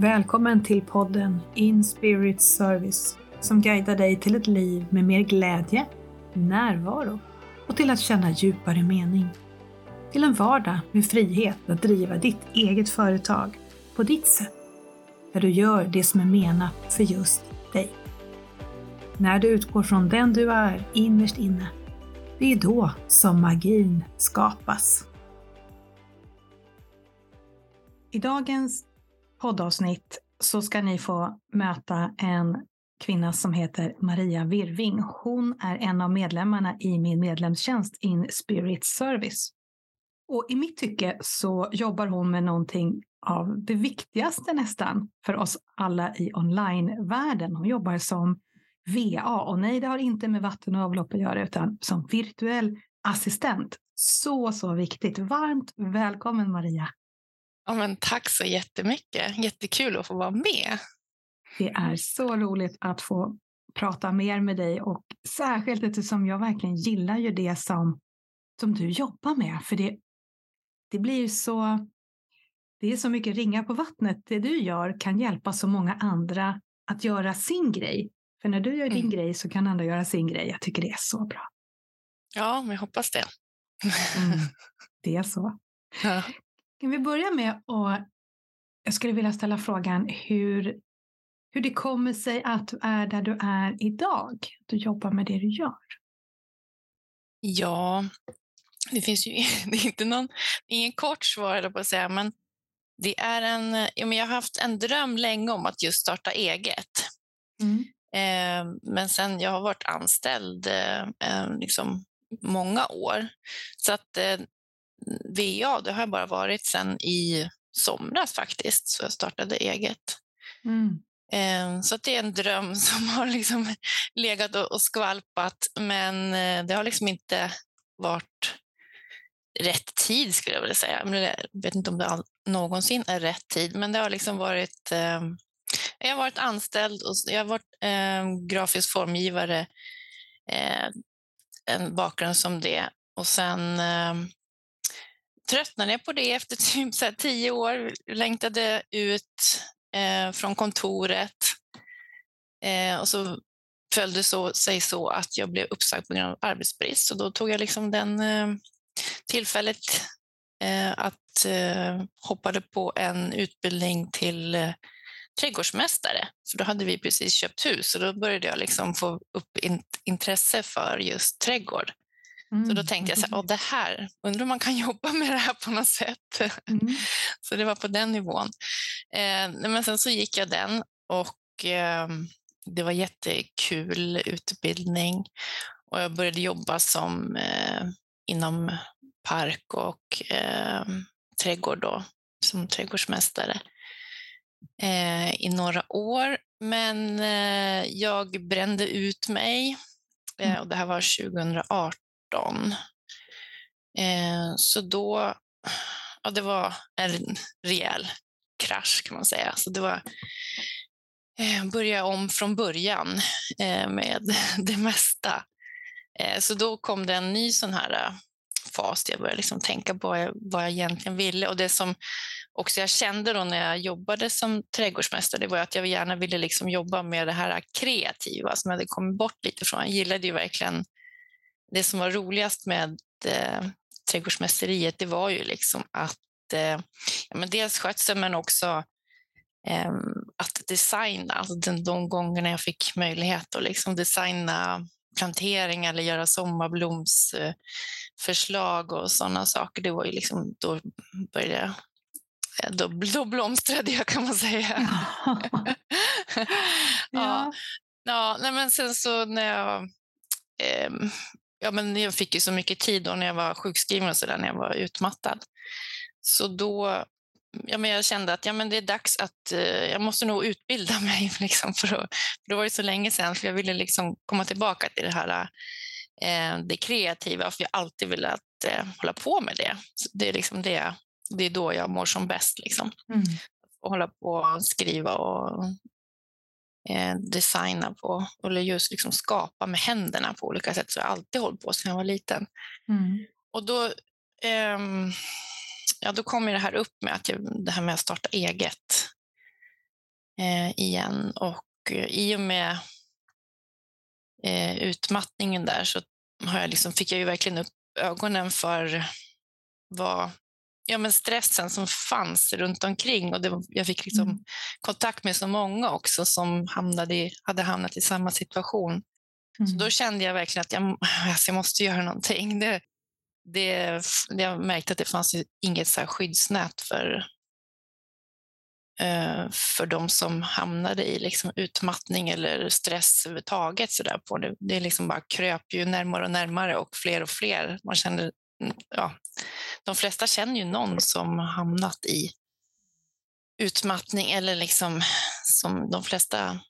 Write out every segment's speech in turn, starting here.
Välkommen till podden In Spirit Service som guidar dig till ett liv med mer glädje, närvaro och till att känna djupare mening. Till en vardag med frihet att driva ditt eget företag på ditt sätt, där du gör det som är menat för just dig. När du utgår från den du är innerst inne, det är då som magin skapas. I dagens poddavsnitt så ska ni få möta en kvinna som heter Maria Virving. Hon är en av medlemmarna i min medlemstjänst In Spirit Service. Och i mitt tycke så jobbar hon med någonting av det viktigaste nästan för oss alla i online-världen. Hon jobbar som VA och nej, det har inte med vatten och avlopp att göra utan som virtuell assistent. Så, så viktigt. Varmt välkommen Maria! Ja, men tack så jättemycket. Jättekul att få vara med. Det är så roligt att få prata mer med dig och särskilt eftersom jag verkligen gillar ju det som, som du jobbar med. För det, det blir ju så, det är så mycket ringar på vattnet. Det du gör kan hjälpa så många andra att göra sin grej. För när du gör din mm. grej så kan andra göra sin grej. Jag tycker det är så bra. Ja, men jag hoppas det. Mm, det är så. Ja. Kan vi börja med att jag skulle vilja ställa frågan hur, hur det kommer sig att du är där du är idag. Du jobbar med det du gör. Ja, det finns ju det är inte någon, ingen kort svar på att säga, men det är en, ja, men jag har haft en dröm länge om att just starta eget. Mm. Eh, men sen jag har varit anställd eh, liksom många år. Så att eh, VA, det har jag bara varit sedan i somras faktiskt, så jag startade eget. Mm. Ehm, så det är en dröm som har liksom legat och skvalpat, men eh, det har liksom inte varit rätt tid skulle jag vilja säga. Jag vet inte om det någonsin är rätt tid, men det har liksom varit ehm, jag har varit anställd och jag har varit eh, grafisk formgivare, eh, en bakgrund som det. Och sen tröttnade jag på det efter typ så tio år. Längtade ut eh, från kontoret. Eh, och så följde det så, sig så att jag blev uppsagd på grund av arbetsbrist. Så då tog jag liksom den eh, tillfället eh, att eh, hoppade på en utbildning till eh, trädgårdsmästare. För då hade vi precis köpt hus och då började jag liksom få upp in, intresse för just trädgård. Mm. Så då mm, tänkte jag så här, det här, undrar om man kan jobba med det här på något sätt. Mm. så det var på den nivån. Eh, men sen så gick jag den och eh, det var jättekul utbildning och jag började jobba som eh, inom park och eh, trädgård då, som trädgårdsmästare eh, i några år. Men eh, jag brände ut mig eh, mm. och det här var 2018 Eh, så då, ja, det var en rejäl krasch kan man säga. Så det var eh, börja om från början eh, med det mesta. Eh, så då kom det en ny sån här eh, fas där jag började liksom tänka på vad jag, vad jag egentligen ville. Och det som också jag kände då när jag jobbade som trädgårdsmästare, det var att jag gärna ville liksom jobba med det här kreativa som jag hade kommit bort lite från. Jag gillade ju verkligen det som var roligast med eh, trädgårdsmästeriet, det var ju liksom att eh, ja, men dels skötsel men också eh, att designa. Alltså de, de gångerna jag fick möjlighet att liksom designa planteringar eller göra sommarblomsförslag och sådana saker, det var ju liksom, då började eh, då, då blomstrade jag kan man säga. ja. ja. ja, nej, men sen så när jag eh, ja, men jag fick ju så mycket tid då när jag var sjukskriven och så där, när jag var utmattad. Så då ja, men jag kände att ja, men det är dags att eh, jag måste nog utbilda mig. Liksom, för, att, för det var ju så länge sedan, för jag ville liksom komma tillbaka till det här eh, det kreativa, för jag alltid velat eh, hålla på med det. Så det är liksom det, det är då jag mår som bäst. Liksom. Mm. Och hålla på och skriva och designa på, eller just liksom skapa med händerna på olika sätt. Så jag har alltid hållit på sedan jag var liten. Mm. Och då, eh, ja, då kom det här upp med att jag, det här med att starta eget. eh, igen. Och eh, i och med eh, utmattningen där så har jag liksom, fick jag ju verkligen upp ögonen för vad ja, men stressen som fanns runt omkring. Och det, jag fick liksom mm. kontakt med så många också som hamnade i, hade hamnat i samma situation. Mm. Så då kände jag verkligen att jag, alltså jag måste göra någonting. Det, det, jag märkte att det fanns inget så skyddsnät för, uh, för de som hamnade i liksom utmattning eller stress överhuvudtaget. Så där på det. det liksom bara kröp ju närmare och närmare och fler och fler. Man kände ja, de flesta känner ju någon som hamnat i utmattning eller liksom som de flesta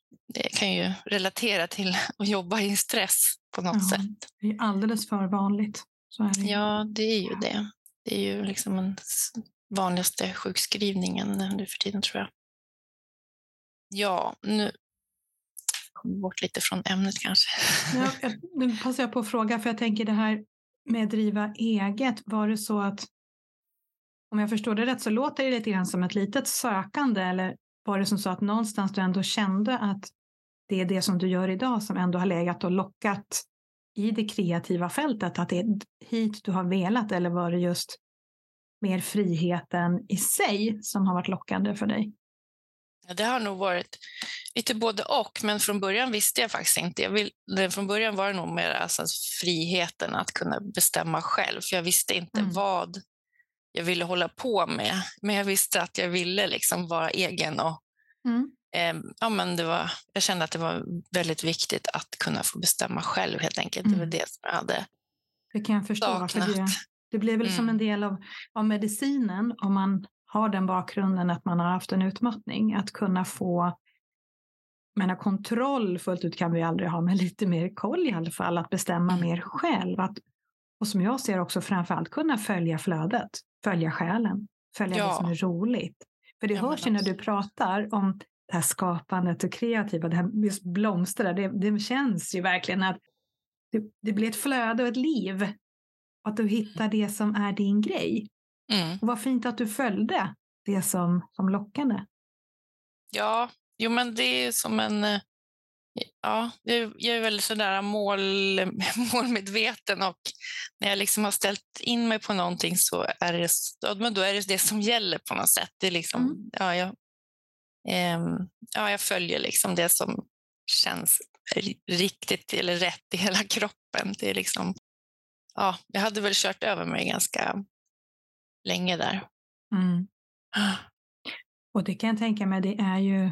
kan ju relatera till att jobba i stress på något ja, sätt. Det är alldeles för vanligt. Det. Ja, det är ju det. Det är ju liksom den vanligaste sjukskrivningen nu för tiden tror jag. Ja, nu kom vi bort lite från ämnet kanske. Ja, nu passar jag på att fråga, för jag tänker det här med driva eget, var det så att om jag förstår det rätt så låter det lite grann som ett litet sökande eller var det som så att någonstans du ändå kände att det är det som du gör idag som ändå har legat och lockat i det kreativa fältet, att det är hit du har velat eller var det just mer friheten i sig som har varit lockande för dig? Det har nog varit lite både och, men från början visste jag faktiskt inte. Jag vill, från början var det nog mer alltså friheten att kunna bestämma själv, för jag visste inte mm. vad jag ville hålla på med. Men jag visste att jag ville liksom vara egen. Och, mm. eh, ja, men det var, jag kände att det var väldigt viktigt att kunna få bestämma själv helt enkelt. Mm. Det var mm. det som jag hade Det kan jag förstå. För det, det blev väl mm. som en del av, av medicinen om man har den bakgrunden att man har haft en utmattning. Att kunna få menar, kontroll fullt ut kan vi aldrig ha, men lite mer koll i alla fall, att bestämma mm. mer själv. Att, och som jag ser också framförallt kunna följa flödet, följa själen, följa ja. det som är roligt. För det ja, hörs ju när du pratar om det här skapandet och kreativa, det här just blomstrar, det, det känns ju verkligen att det, det, blir ett flöde och ett liv. Att du hittar mm. det som är din grej. Mm. Och vad fint att du följde det som, som lockade. Ja, jo men det är som en... Eh, ja, jag är väldigt sådär mål, målmedveten och när jag liksom har ställt in mig på någonting så är det, men då är det det som gäller på något sätt. Det är liksom, mm. ja, jag, eh, ja, jag följer liksom det som känns riktigt eller rätt i hela kroppen. Det är liksom, ja, jag hade väl kört över mig ganska länge där. Mm. Och det kan jag tänka mig, det är ju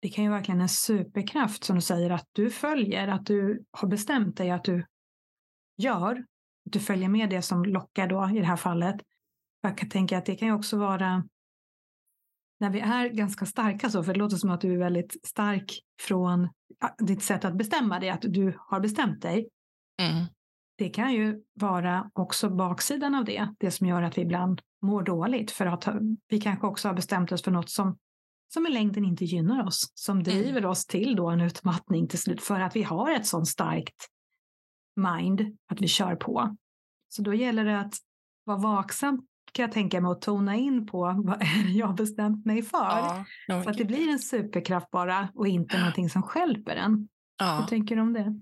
det kan ju verkligen en superkraft som du säger att du följer, att du har bestämt dig att du gör, att du följer med det som lockar då i det här fallet. Jag kan tänka att det kan ju också vara när vi är ganska starka så, för det låter som att du är väldigt stark från ditt sätt att bestämma dig, att du har bestämt dig. Mm. Det kan ju vara också baksidan av det, det som gör att vi ibland mår dåligt för att vi kanske också har bestämt oss för något som, som i längden inte gynnar oss, som mm. driver oss till då en utmattning till slut för att vi har ett sånt starkt mind att vi kör på. Så då gäller det att vara vaksam kan jag tänka mig att tona in på vad jag har bestämt mig för. Ja, så att det blir en superkraft bara och inte någonting som skälper en. Ja. Vad tänker du om det?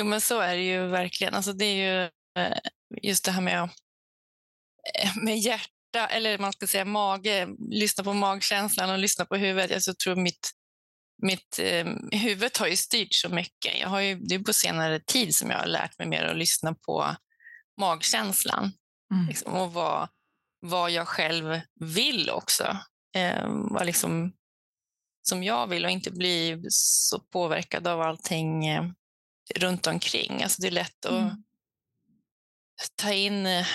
Jo men så är det ju verkligen. Alltså, det är ju eh, just det här med, eh, med hjärta, eller man ska säga mage, lyssna på magkänslan och lyssna på huvudet. Jag tror mitt, mitt eh, huvud har ju styrt så mycket. Jag har ju, det är på senare tid som jag har lärt mig mer att lyssna på magkänslan mm. liksom, och vad, vad jag själv vill också. Eh, vad liksom, som jag vill och inte bli så påverkad av allting eh, runt omkring. Alltså det är lätt att mm. ta in eh,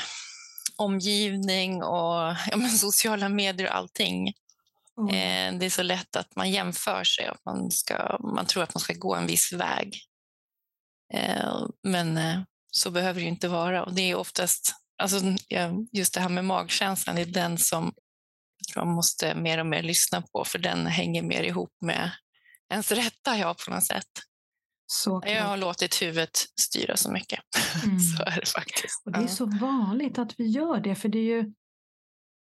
omgivning och ja, men sociala medier och allting. Mm. Eh, det är så lätt att man jämför sig och man, ska, man tror att man ska gå en viss väg. Eh, men så behöver det inte vara. Och det är oftast, alltså, just det här med magkänslan, är den som man måste mer och mer lyssna på för den hänger mer ihop med ens rätta jag på något sätt. Så jag har låtit huvudet styra så mycket. Mm. så är det faktiskt. Och det är så vanligt att vi gör det, för det är ju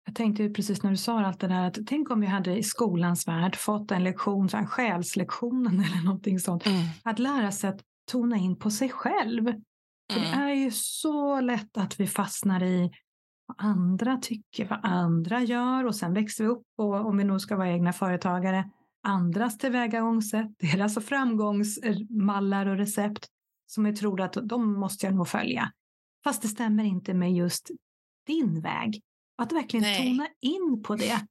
Jag tänkte precis när du sa allt det där, att tänk om vi hade i skolans värld fått en lektion, så här, själslektionen eller någonting sånt. Mm. Att lära sig att tona in på sig själv. Mm. det är ju så lätt att vi fastnar i vad andra tycker, vad andra gör och sen växer vi upp och om vi nog ska vara egna företagare, andras tillvägagångssätt, deras framgångsmallar och recept som jag tror att de måste jag nog följa. Fast det stämmer inte med just din väg. Att verkligen Nej. tona in på det.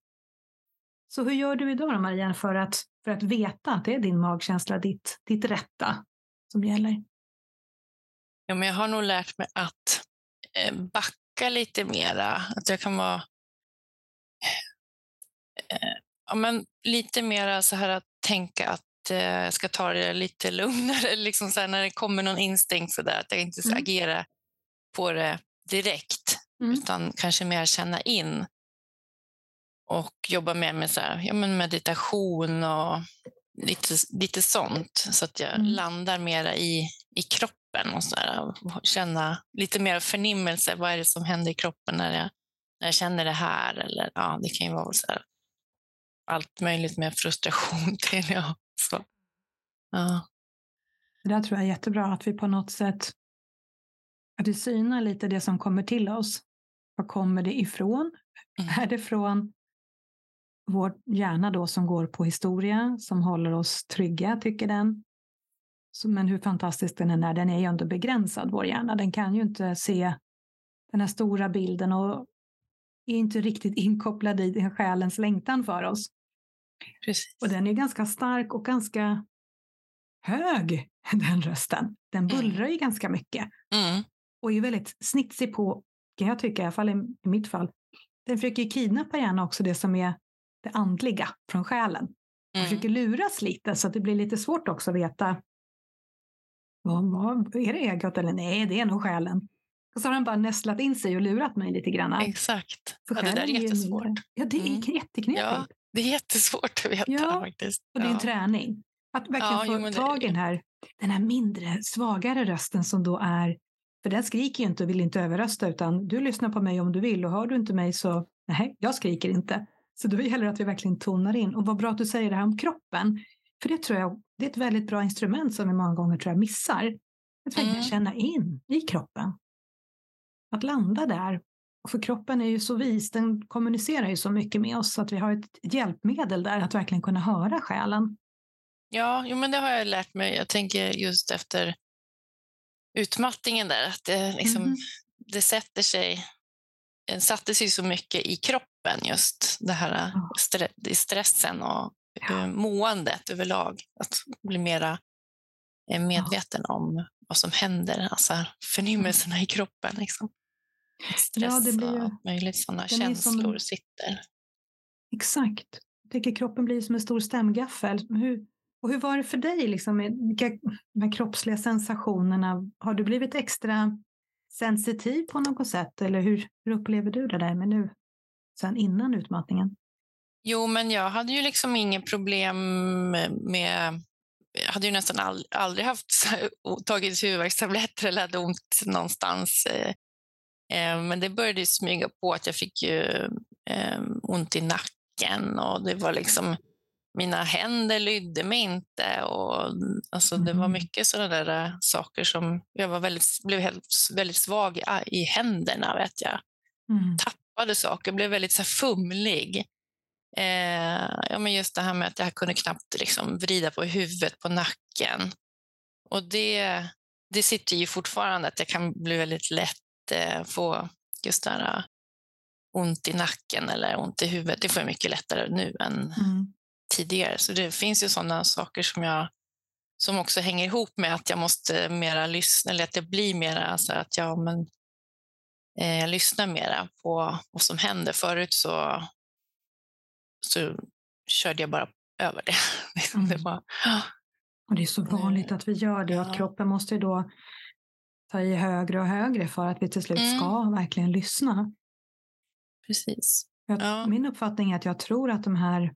Så hur gör du idag då, Marianne, för att, för att veta att det är din magkänsla, ditt, ditt rätta som gäller? Ja, men jag har nog lärt mig att eh, backa lite mera. Att jag kan vara eh, ja, men lite mera så här att tänka att eh, jag ska ta det lite lugnare. Liksom så här, när det kommer någon instinkt så där, att jag inte ska mm. agera på det direkt mm. utan kanske mer känna in och jobba mer med så här, ja, men meditation och lite, lite sånt så att jag mm. landar mera i, i kroppen och, så där, och känna lite mer förnimmelse. Vad är det som händer i kroppen när jag, när jag känner det här? Eller, ja, det kan ju vara så här, allt möjligt med frustration till. Ja, så. Ja. Det där tror jag är jättebra, att vi på något sätt att vi synar lite det som kommer till oss. Var kommer det ifrån? Mm. Är det från vår hjärna då som går på historia, som håller oss trygga, tycker den? Men hur fantastisk den än är, den är ju ändå begränsad, vår hjärna. Den kan ju inte se den här stora bilden och är inte riktigt inkopplad i den själens längtan för oss. Precis. Och den är ganska stark och ganska hög, den rösten. Den mm. bullrar ju ganska mycket. Mm. Och är väldigt snitsig på kan jag tycka, i alla fall i, mitt fall, den försöker kidnappa gärna också det som är det andliga från själen. Mm. försöker luras lite så att det blir lite svårt också att veta vad, vad, är det egot eller nej, det är nog själen. Och så har den bara nästlat in sig och lurat mig lite grann. Exakt. ja, det där är jättesvårt. Ja, det är mm. jätteknepigt. Ja, det är jättesvårt att veta ja, faktiskt. Och det är en träning. Att verkligen ja, få tag i den här, den här mindre, svagare rösten som då är för den skriker ju inte och vill inte överrösta utan du lyssnar på mig om du vill och hör du inte mig så nej, jag skriker inte. Så då gäller det att vi verkligen tonar in. Och vad bra att du säger det här om kroppen. För det tror jag det är ett väldigt bra instrument som vi många gånger tror jag missar. Att verkligen mm. känna in i kroppen. Att landa där. För kroppen är ju så vis, den kommunicerar ju så mycket med oss så att vi har ett hjälpmedel där att verkligen kunna höra själen. Ja, jo, men det har jag lärt mig. Jag tänker just efter utmattningen där. Att det, liksom, mm. det sätter sig, det satte sig så mycket i kroppen just det här stre, stressen och ja. måendet överlag. Att bli mera eh, medveten ja. om vad som händer, alltså förnimmelserna i kroppen. Liksom. Stress ja, det blir och möjligt sådana känslor som, sitter. Exakt. Jag tänker kroppen blir som en stor stämgaffel. Hur, och hur var det för dig, liksom, med de här kroppsliga sensationerna? Har du blivit extra sensitiv på något sätt? Eller hur, hur upplever du det där med nu, sen innan utmattningen? Jo, men jag hade ju liksom inget problem med... Jag hade ju nästan all, aldrig haft tagit huvudvärkstabletter eller hade ont någonstans. Eh, men det började smyga på att jag fick ju eh, ont i nacken och det var liksom mina händer lydde mig inte. Och, alltså, Det var mm. mycket sådana där äh, saker som jag var väldigt, blev helt, väldigt svag i, i händerna. vet jag. Mm. Tappade saker, blev väldigt så här, fumlig. Eh, ja, men just det här med att jag kunde knappt liksom, vrida på huvudet på nacken. Och det, det sitter ju fortfarande, att jag kan bli väldigt lätt eh, få just det här, äh, ont i nacken eller ont i huvudet. Det får jag mycket lättare nu än, mm tidigare. Så det finns ju sådana saker som jag som också hänger ihop med att jag måste mera lyssna, eller att det blir mera så att jag, men, eh, jag lyssnar mera på vad som händer. Förut så, så körde jag bara över det. Mm. det var, och det är så vanligt att vi gör det, ja. att kroppen måste då ta i högre och högre för att vi till slut mm. ska verkligen lyssna. Precis. Jag, ja. Min uppfattning är att jag tror att de här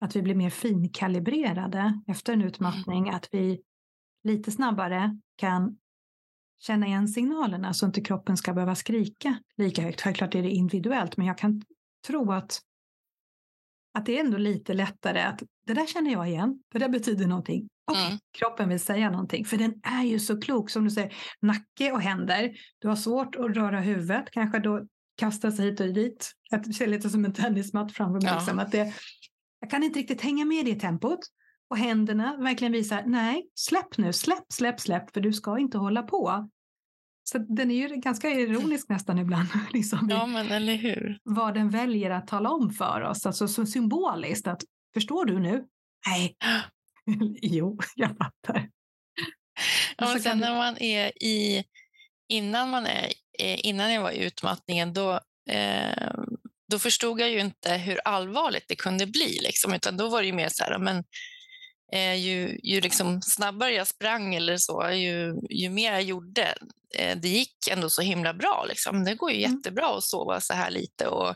att vi blir mer finkalibrerade efter en utmattning, mm. att vi lite snabbare kan känna igen signalerna så inte kroppen ska behöva skrika lika högt. Självklart är det individuellt, men jag kan tro att, att det är ändå lite lättare att det där känner jag igen, det där betyder någonting. Och mm. kroppen vill säga någonting, för den är ju så klok. Som du säger, nacke och händer. Du har svårt att röra huvudet, kanske då kasta sig hit och dit. Det ser lite som en tennismatt framför mig. Ja. Liksom. Att det, jag kan inte riktigt hänga med i tempot. Och händerna verkligen visar, nej, släpp nu, släpp, släpp, släpp, för du ska inte hålla på. Så den är ju ganska ironisk nästan ibland. Liksom, ja, men eller hur. Vad den väljer att tala om för oss, alltså så symboliskt att förstår du nu? Nej. jo, jag fattar. Ja, och sen när man är i, innan man är, eh, innan jag var i utmattningen, då, eh, då förstod jag ju inte hur allvarligt det kunde bli, liksom, utan då var det ju mer så här, men eh, ju, ju liksom snabbare jag sprang eller så, ju, ju mer jag gjorde, eh, det gick ändå så himla bra. Liksom. Det går ju mm. jättebra att sova så här lite och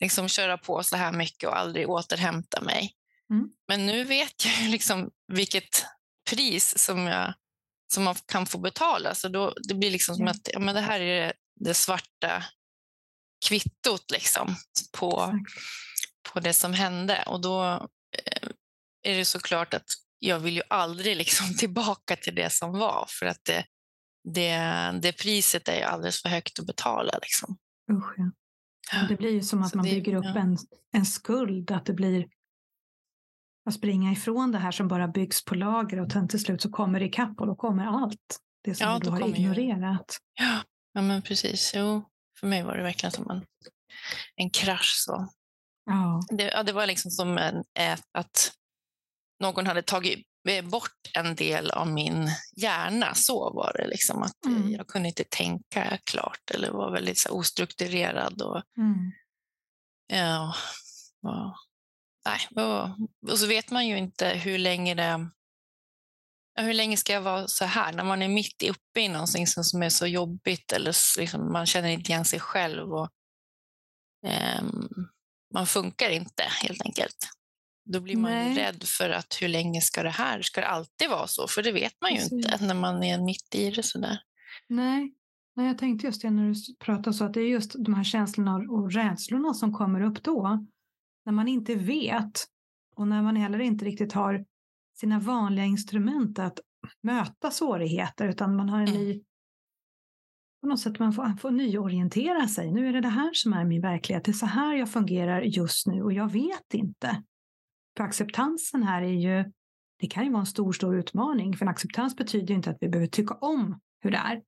liksom köra på så här mycket och aldrig återhämta mig. Mm. Men nu vet jag ju liksom vilket pris som, jag, som man kan få betala. Så då, det blir liksom som att ja, men det här är det, det svarta kvittot liksom på, på det som hände. Och då eh, är det såklart att jag vill ju aldrig liksom tillbaka till det som var för att det, det, det priset är alldeles för högt att betala. Liksom. Usch, ja. Det blir ju som att så man det, bygger upp ja. en, en skuld, att det blir att springa ifrån det här som bara byggs på lager och sen till slut så kommer det ikapp och då kommer allt. Det som ja, du har ignorerat. Ju. Ja, ja, men precis. Jo, för mig var det verkligen som en, en krasch. Så. Ja. Det, ja, det var liksom som en, att någon hade tagit bort en del av min hjärna. Så var det. Liksom, att mm. Jag kunde inte tänka klart eller var väldigt så ostrukturerad. Och, mm. ja, och, nej, och, och, så vet man ju inte hur länge det hur länge ska jag vara så här när man är mitt uppe i någonting som är så jobbigt eller liksom, man känner inte igen sig själv och eh, man funkar inte helt enkelt. Då blir man ju rädd för att hur länge ska det här, ska det alltid vara så? För det vet man ju Precis. inte när man är mitt i det sådär. Nej. Nej, jag tänkte just det när du pratade så att det är just de här känslorna och rädslorna som kommer upp då. När man inte vet och när man heller inte riktigt har sina vanliga instrument att möta svårigheter utan man har en mm. ny på något sätt man får, får nyorientera sig. Nu är det det här som är min verklighet. Det är så här jag fungerar just nu och jag vet inte. För acceptansen här är ju, det kan ju vara en stor, stor utmaning. För en acceptans betyder inte att vi behöver tycka om hur det är.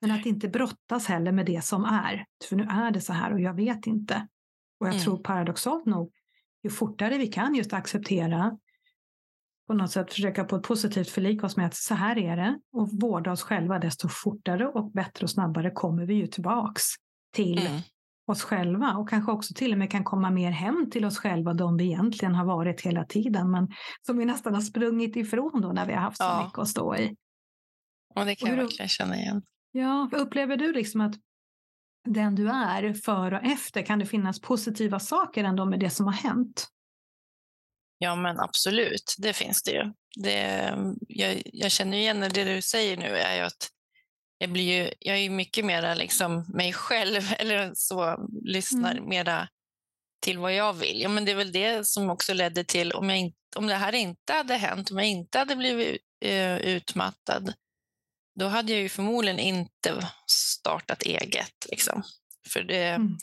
Men att inte brottas heller med det som är. För nu är det så här och jag vet inte. Och jag mm. tror paradoxalt nog, ju fortare vi kan just acceptera på något sätt försöka på ett positivt förlika oss med att så här är det och vårda oss själva, desto fortare och bättre och snabbare kommer vi ju tillbaks till mm oss själva och kanske också till och med kan komma mer hem till oss själva, de vi egentligen har varit hela tiden, men som vi nästan har sprungit ifrån då när vi har haft så ja. mycket att stå i. Och det kan och jag verkligen känna igen. Ja, upplever du liksom att den du är före och efter, kan det finnas positiva saker ändå med det som har hänt? Ja, men absolut, det finns det ju. Det, jag, jag känner igen det du säger nu är ju att jag, blir ju, jag är mycket mer liksom mig själv, eller så, lyssnar mm. mera till vad jag vill. Ja, men det är väl det som också ledde till, om, jag inte, om det här inte hade hänt, om jag inte hade blivit uh, utmattad, då hade jag ju förmodligen inte startat eget. Liksom. För det, mm.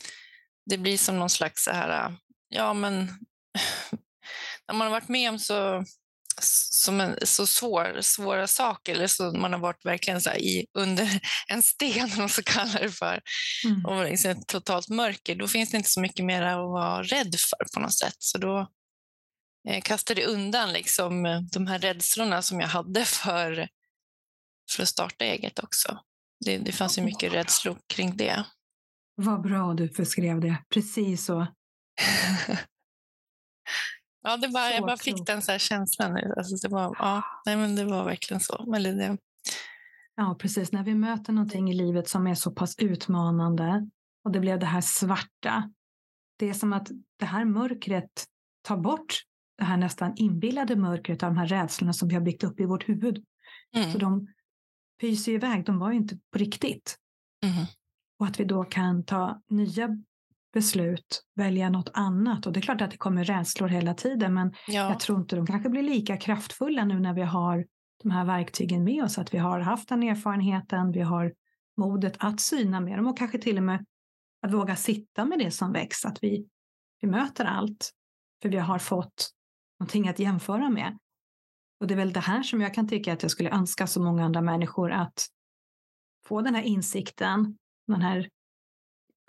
det blir som någon slags så här, ja men när man har varit med om så som en, så svår, svåra saker, eller så man har varit verkligen så i, under en sten, om man så kallar det för, mm. och liksom ett totalt mörker, då finns det inte så mycket mer att vara rädd för på något sätt. Så då eh, kastade jag undan liksom, eh, de här rädslorna som jag hade för, för att starta eget också. Det, det fanns ju mycket rädslor kring det. Vad bra du beskrev det, precis så. Ja, det var, jag bara fick den så här känslan nu. Alltså det, var, ja, nej, men det var verkligen så. Eller det... Ja, precis. När vi möter någonting i livet som är så pass utmanande och det blev det här svarta. Det är som att det här mörkret tar bort det här nästan inbillade mörkret av de här rädslorna som vi har byggt upp i vårt huvud. Mm. Så de pyser iväg, de var ju inte på riktigt. Mm. Och att vi då kan ta nya beslut välja något annat. Och det är klart att det kommer rädslor hela tiden, men ja. jag tror inte de kanske blir lika kraftfulla nu när vi har de här verktygen med oss, att vi har haft den erfarenheten, vi har modet att syna med dem och kanske till och med att våga sitta med det som väcks, att vi, vi möter allt, för vi har fått någonting att jämföra med. Och det är väl det här som jag kan tycka att jag skulle önska så många andra människor att få den här insikten, den här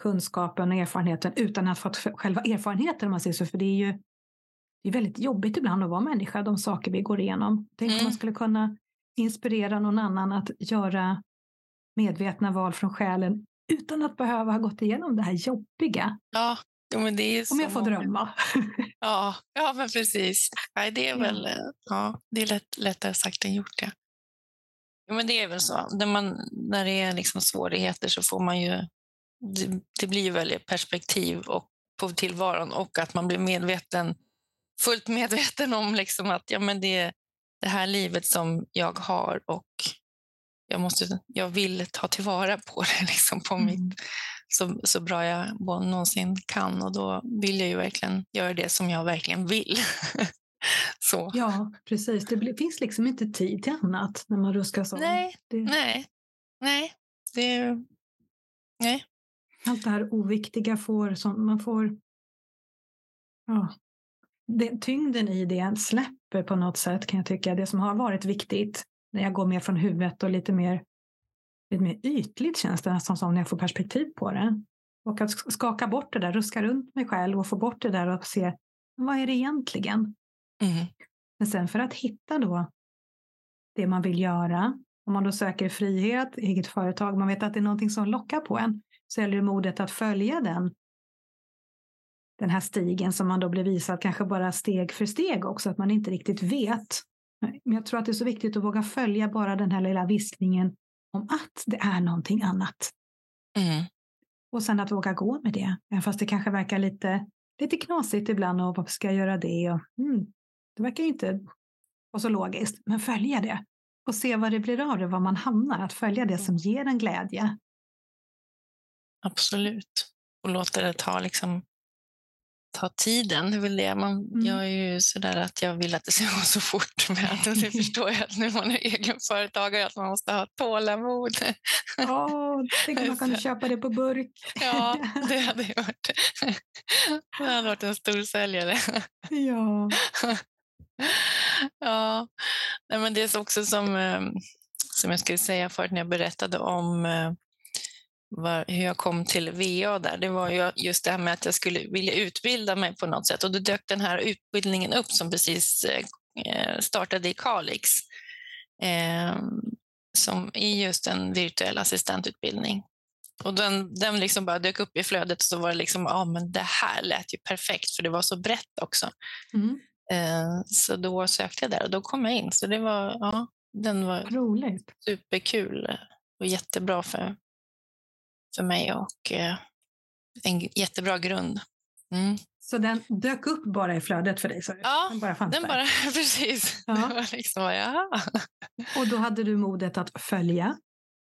kunskapen och erfarenheten utan att ha fått själva erfarenheten om man säger så. För det är ju det är väldigt jobbigt ibland att vara människa, de saker vi går igenom. Tänk mm. om man skulle kunna inspirera någon annan att göra medvetna val från själen utan att behöva ha gått igenom det här jobbiga. Ja, men det är Om jag får drömma. Ja, ja men precis. Nej, det är väl ja, det är lätt, lättare sagt än gjort. Ja. ja men det är väl så. När, man, när det är liksom svårigheter så får man ju... Det, det blir ju väldigt perspektiv och, på tillvaron och att man blir medveten, fullt medveten om liksom att ja, men det är det här livet som jag har och jag, måste, jag vill ta tillvara på det liksom på mm. mitt, så, så bra jag någonsin kan. Och då vill jag ju verkligen göra det som jag verkligen vill. så. Ja, precis. Det blir, finns liksom inte tid till annat när man ruskas om. Nej, det... nej, nej. Det, nej. Allt det här oviktiga får, som man får ja, det, tyngden i det släpper på något sätt kan jag tycka. Det som har varit viktigt när jag går mer från huvudet och lite mer, lite mer ytligt känns det nästan som när jag får perspektiv på det. Och att skaka bort det där, ruska runt mig själv och få bort det där och se vad är det egentligen? Mm. Men sen för att hitta då det man vill göra, om man då söker frihet, eget företag, man vet att det är någonting som lockar på en, så gäller det modet att följa den, den här stigen som man då blir visad, kanske bara steg för steg också, att man inte riktigt vet men jag tror att det är så viktigt att våga följa bara den här lilla viskningen om att det är någonting annat. Mm. Och sen att våga gå med det, även fast det kanske verkar lite, lite knasigt ibland och varför ska jag göra det? Och, mm, det verkar ju inte vara så logiskt, men följa det och se vad det blir av det, var man hamnar. Att följa det som ger en glädje. Absolut. Och låta det ta liksom ta tiden. Det är väl det. Man, mm. Jag är ju sådär att jag vill att det ska gå så fort. Men det förstår jag att när man är egenföretagare att man måste ha tålamod. Ja, tänk om man kan köpa det på burk. Ja, det hade jag varit. Det hade varit en stor säljare. Ja. Ja, Nej, men det är också som, eh, som jag skulle säga förut när jag berättade om eh, var, hur jag kom till VA där, det var ju just det här med att jag skulle vilja utbilda mig på något sätt och då dök den här utbildningen upp som precis eh, startade i Kalix eh, som är just en virtuell assistentutbildning. Och den, den liksom bara dök upp i flödet och så var det liksom, ja men det här lät ju perfekt för det var så brett också. Mm. Eh, så då sökte jag där och då kom jag in. Så det var, ja, den var Roligt. superkul och jättebra för för mig och eh, en jättebra grund. Mm. Så den dök upp bara i flödet för dig? Så ja, den bara, fanns den bara precis. Ja. Det var liksom, ja. Och då hade du modet att följa?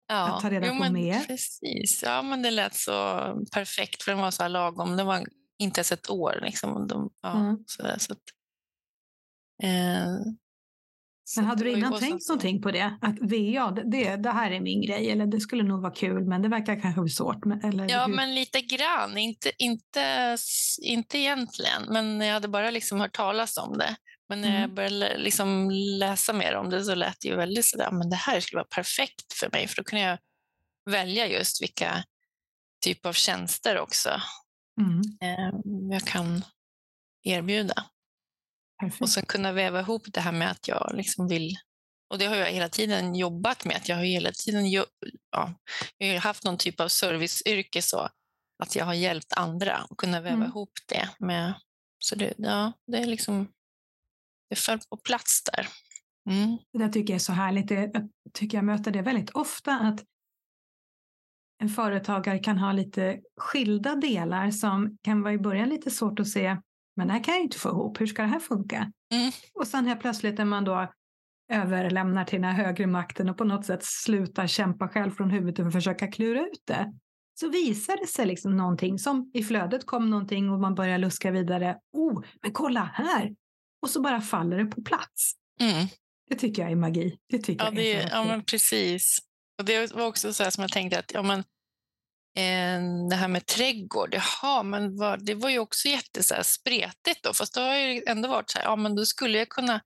Ja, att ta reda jo, på mer? Precis. Ja, men det lät så perfekt för den var så här lagom. Det var inte ens ett år. Liksom. De, ja, mm. så där, så att, eh, men hade du innan tänkt så. någonting på det? Att VA, det, det här är min grej, eller det skulle nog vara kul, men det verkar kanske bli svårt. Eller ja, hur? men lite grann. Inte, inte, inte egentligen, men jag hade bara liksom hört talas om det. Men när mm. jag började liksom läsa mer om det så lät det ju väldigt sådär, men det här skulle vara perfekt för mig, för då kunde jag välja just vilka typ av tjänster också mm. eh, jag kan erbjuda. Perfekt. Och sen kunna väva ihop det här med att jag liksom vill och det har jag hela tiden jobbat med. Att jag har hela tiden ja, jag har haft någon typ av serviceyrke så att jag har hjälpt andra och kunna väva mm. ihop det med. Så det, ja, det är liksom det föll på plats där. Mm. Det där tycker jag är så härligt. Jag tycker jag möter det väldigt ofta att en företagare kan ha lite skilda delar som kan vara i början lite svårt att se men det här kan jag inte få ihop, hur ska det här funka? Mm. Och sen helt plötsligt när man då överlämnar till den här högre makten och på något sätt slutar kämpa själv från huvudet och försöka klura ut det, så visar det sig liksom någonting som i flödet kom någonting och man börjar luska vidare. Oh, men kolla här! Och så bara faller det på plats. Mm. Det tycker jag är magi. Det tycker ja, jag är det, ja, men precis. Och det var också så som jag tänkte att ja, men, det här med trädgård, jaha, men vad, det var ju också jätte så här, spretigt då, fast det har ju ändå varit så här, ja men då skulle jag kunna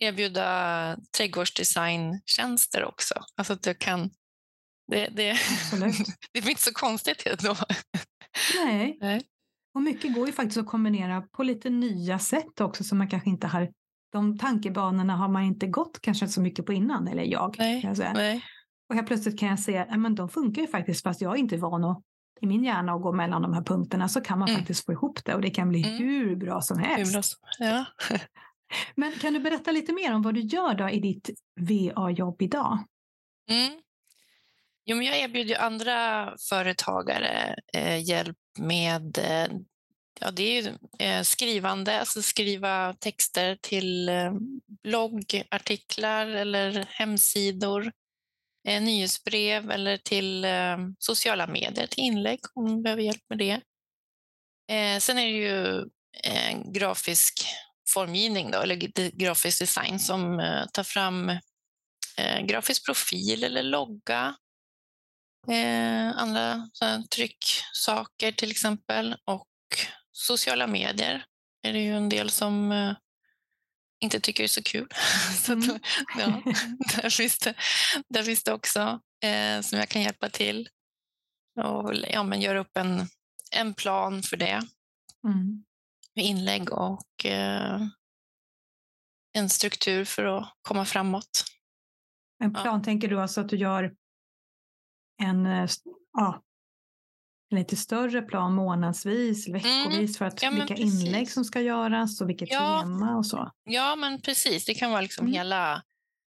erbjuda trädgårdsdesigntjänster också. Alltså att jag kan det, det, det är inte så konstigt då. Nej. Nej. Och mycket går ju faktiskt att kombinera på lite nya sätt också som man kanske inte har de tankebanorna har man inte gått kanske så mycket på innan, eller jag. Nej, kan jag säga. Nej. Och helt plötsligt kan jag se att de funkar ju faktiskt fast jag är inte van att i min hjärna att gå mellan de här punkterna så kan man mm. faktiskt få ihop det och det kan bli mm. hur bra som helst. Bra. Ja. Men kan du berätta lite mer om vad du gör då i ditt VA-jobb idag? Mm. Jo, men jag erbjuder andra företagare eh, hjälp med eh, ja, det är ju, eh, skrivande, alltså skriva texter till eh, bloggartiklar eller hemsidor, eh, nyhetsbrev eller till eh, sociala medier, till inlägg om ni behöver hjälp med det. Eh, sen är det ju eh, grafisk formgivning då, eller grafisk design som eh, tar fram eh, grafisk profil eller logga andra trycksaker till exempel och sociala medier är det ju en del som inte tycker det är så kul. så mm. ja, där, finns det, där finns det också eh, som jag kan hjälpa till och ja, men göra upp en, en plan för det mm. med inlägg och eh, en struktur för att komma framåt. En plan ja. tänker du alltså att du gör en eh, ja, lite större plan månadsvis, veckovis mm. för att ja, vilka precis. inlägg som ska göras och vilket ja. tema och så. Ja, men precis. Det kan vara liksom mm. hela,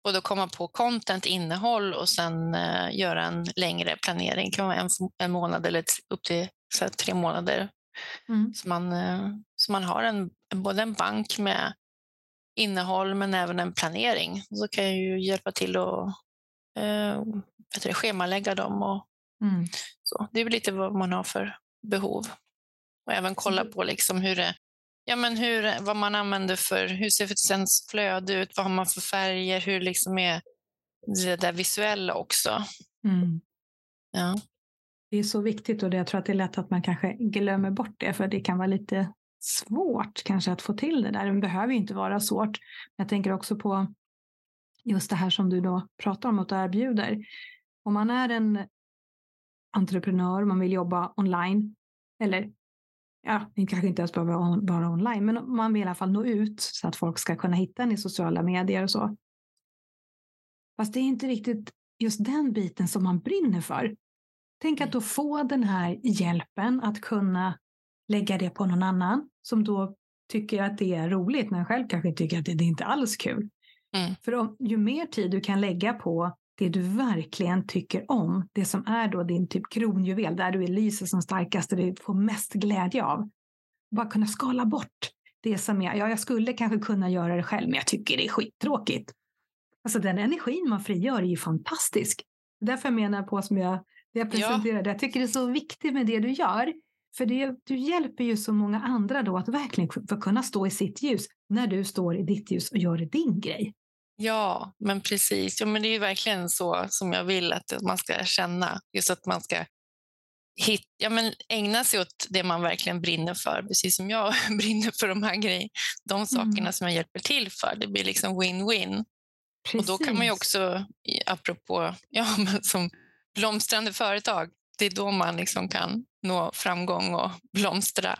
både att komma på content, innehåll och sen uh, göra en längre planering. Det kan vara en, en månad eller upp till här, tre månader. Mm. Så, man, uh, så man har en, både en bank med innehåll men även en planering. Så kan jag ju hjälpa till att uh, schemalägga dem och Mm. Så, det är lite vad man har för behov. Och även kolla på liksom hur det, ja men hur, vad man använder för, hur ser sen flöde ut, vad har man för färger, hur liksom är det där visuella också. Mm. Ja. Det är så viktigt och jag tror att det är lätt att man kanske glömmer bort det för det kan vara lite svårt kanske att få till det där. Det behöver ju inte vara svårt. Jag tänker också på just det här som du då pratar om och erbjuder. Om man är en entreprenör, man vill jobba online. Eller ja, det kanske inte ens behöver vara online, men man vill i alla fall nå ut så att folk ska kunna hitta en i sociala medier och så. Fast det är inte riktigt just den biten som man brinner för. Tänk att då få den här hjälpen att kunna lägga det på någon annan som då tycker att det är roligt, men själv kanske tycker att det, det är inte alls kul. Mm. För om, ju mer tid du kan lägga på det du verkligen tycker om, det som är då din typ kronjuvel, där du är lyser som starkast, det du får mest glädje av. Bara kunna skala bort det som är, ja, jag skulle kanske kunna göra det själv, men jag tycker det är skittråkigt. Alltså den energin man frigör är ju fantastisk. Därför jag menar på som jag, det jag presenterade, ja. jag tycker det är så viktigt med det du gör. För det, du hjälper ju så många andra då att verkligen få kunna stå i sitt ljus när du står i ditt ljus och gör din grej. Ja, men precis. Ja, men det är verkligen så som jag vill att man ska känna. Just att man ska hit, ja, men ägna sig åt det man verkligen brinner för, precis som jag brinner för de här grejerna. De sakerna mm. som jag hjälper till för. Det blir liksom win-win. Och då kan man ju också, apropå ja, som blomstrande företag, det är då man liksom kan nå framgång och blomstra.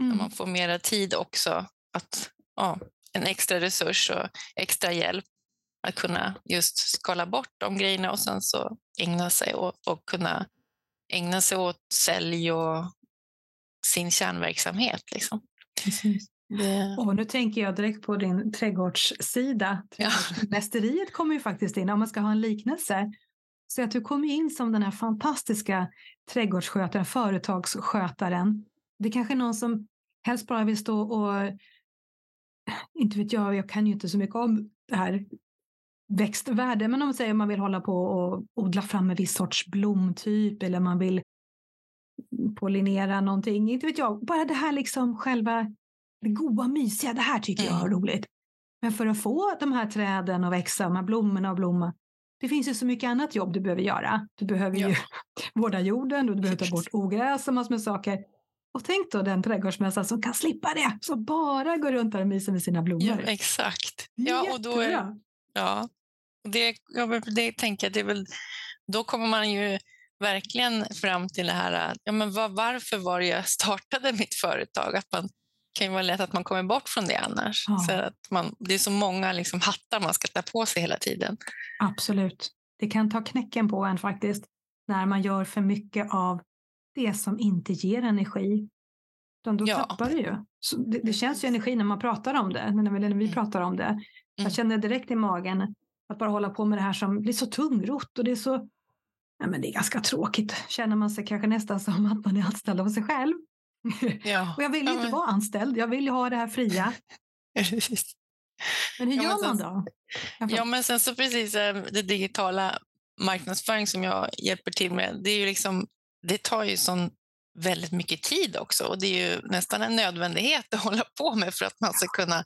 Mm. När man får mera tid också att ja, en extra resurs och extra hjälp att kunna just skala bort de grejerna och sen så ägna sig åt och kunna ägna sig åt sälj och sin kärnverksamhet. Liksom. Det... Och nu tänker jag direkt på din trädgårdssida. Mästeriet ja. kommer ju faktiskt in, om man ska ha en liknelse. Så att du kommer in som den här fantastiska trädgårdsskötaren, företagsskötaren. Det är kanske är någon som helst bara vill stå och inte vet jag, jag kan ju inte så mycket om det här växtvärde, men om man säger man vill hålla på och odla fram en viss sorts blomtyp eller man vill pollinera någonting, inte vet jag. Bara det här liksom själva det goa, mysiga, det här tycker jag är mm. roligt. Men för att få de här träden att växa, de här blommorna att blomma, det finns ju så mycket annat jobb du behöver göra. Du behöver ja. ju vårda jorden, du behöver ta bort ogräs och massor med saker. Och tänk då den trädgårdsmästare som kan slippa det, som bara går runt där och myser med sina blommor. Ja, exakt. Ja, och då är, ja, det, det tänker jag, det är väl, då kommer man ju verkligen fram till det här, ja, men var, varför var det jag startade mitt företag? Att man kan ju vara lätt att man kommer bort från det annars. Ja. Så att man, det är så många liksom hattar man ska ta på sig hela tiden. Absolut. Det kan ta knäcken på en faktiskt när man gör för mycket av det som inte ger energi. då ja. tappar du ju. Det, det, känns ju energi när man pratar om det, när vi, när vi mm. pratar om det. Jag mm. känner direkt i magen att bara hålla på med det här som blir så tungrott och det är så Ja, men det är ganska tråkigt. Känner man sig kanske nästan som att man är anställd av sig själv. Ja. och jag vill ju inte vara anställd, jag vill ju ha det här fria. men hur ja, gör men sen, man då? Ja, men sen så precis eh, det digitala marknadsföring som jag hjälper till med, det är ju liksom, det tar ju sån väldigt mycket tid också och det är ju nästan en nödvändighet att hålla på med för att man ska kunna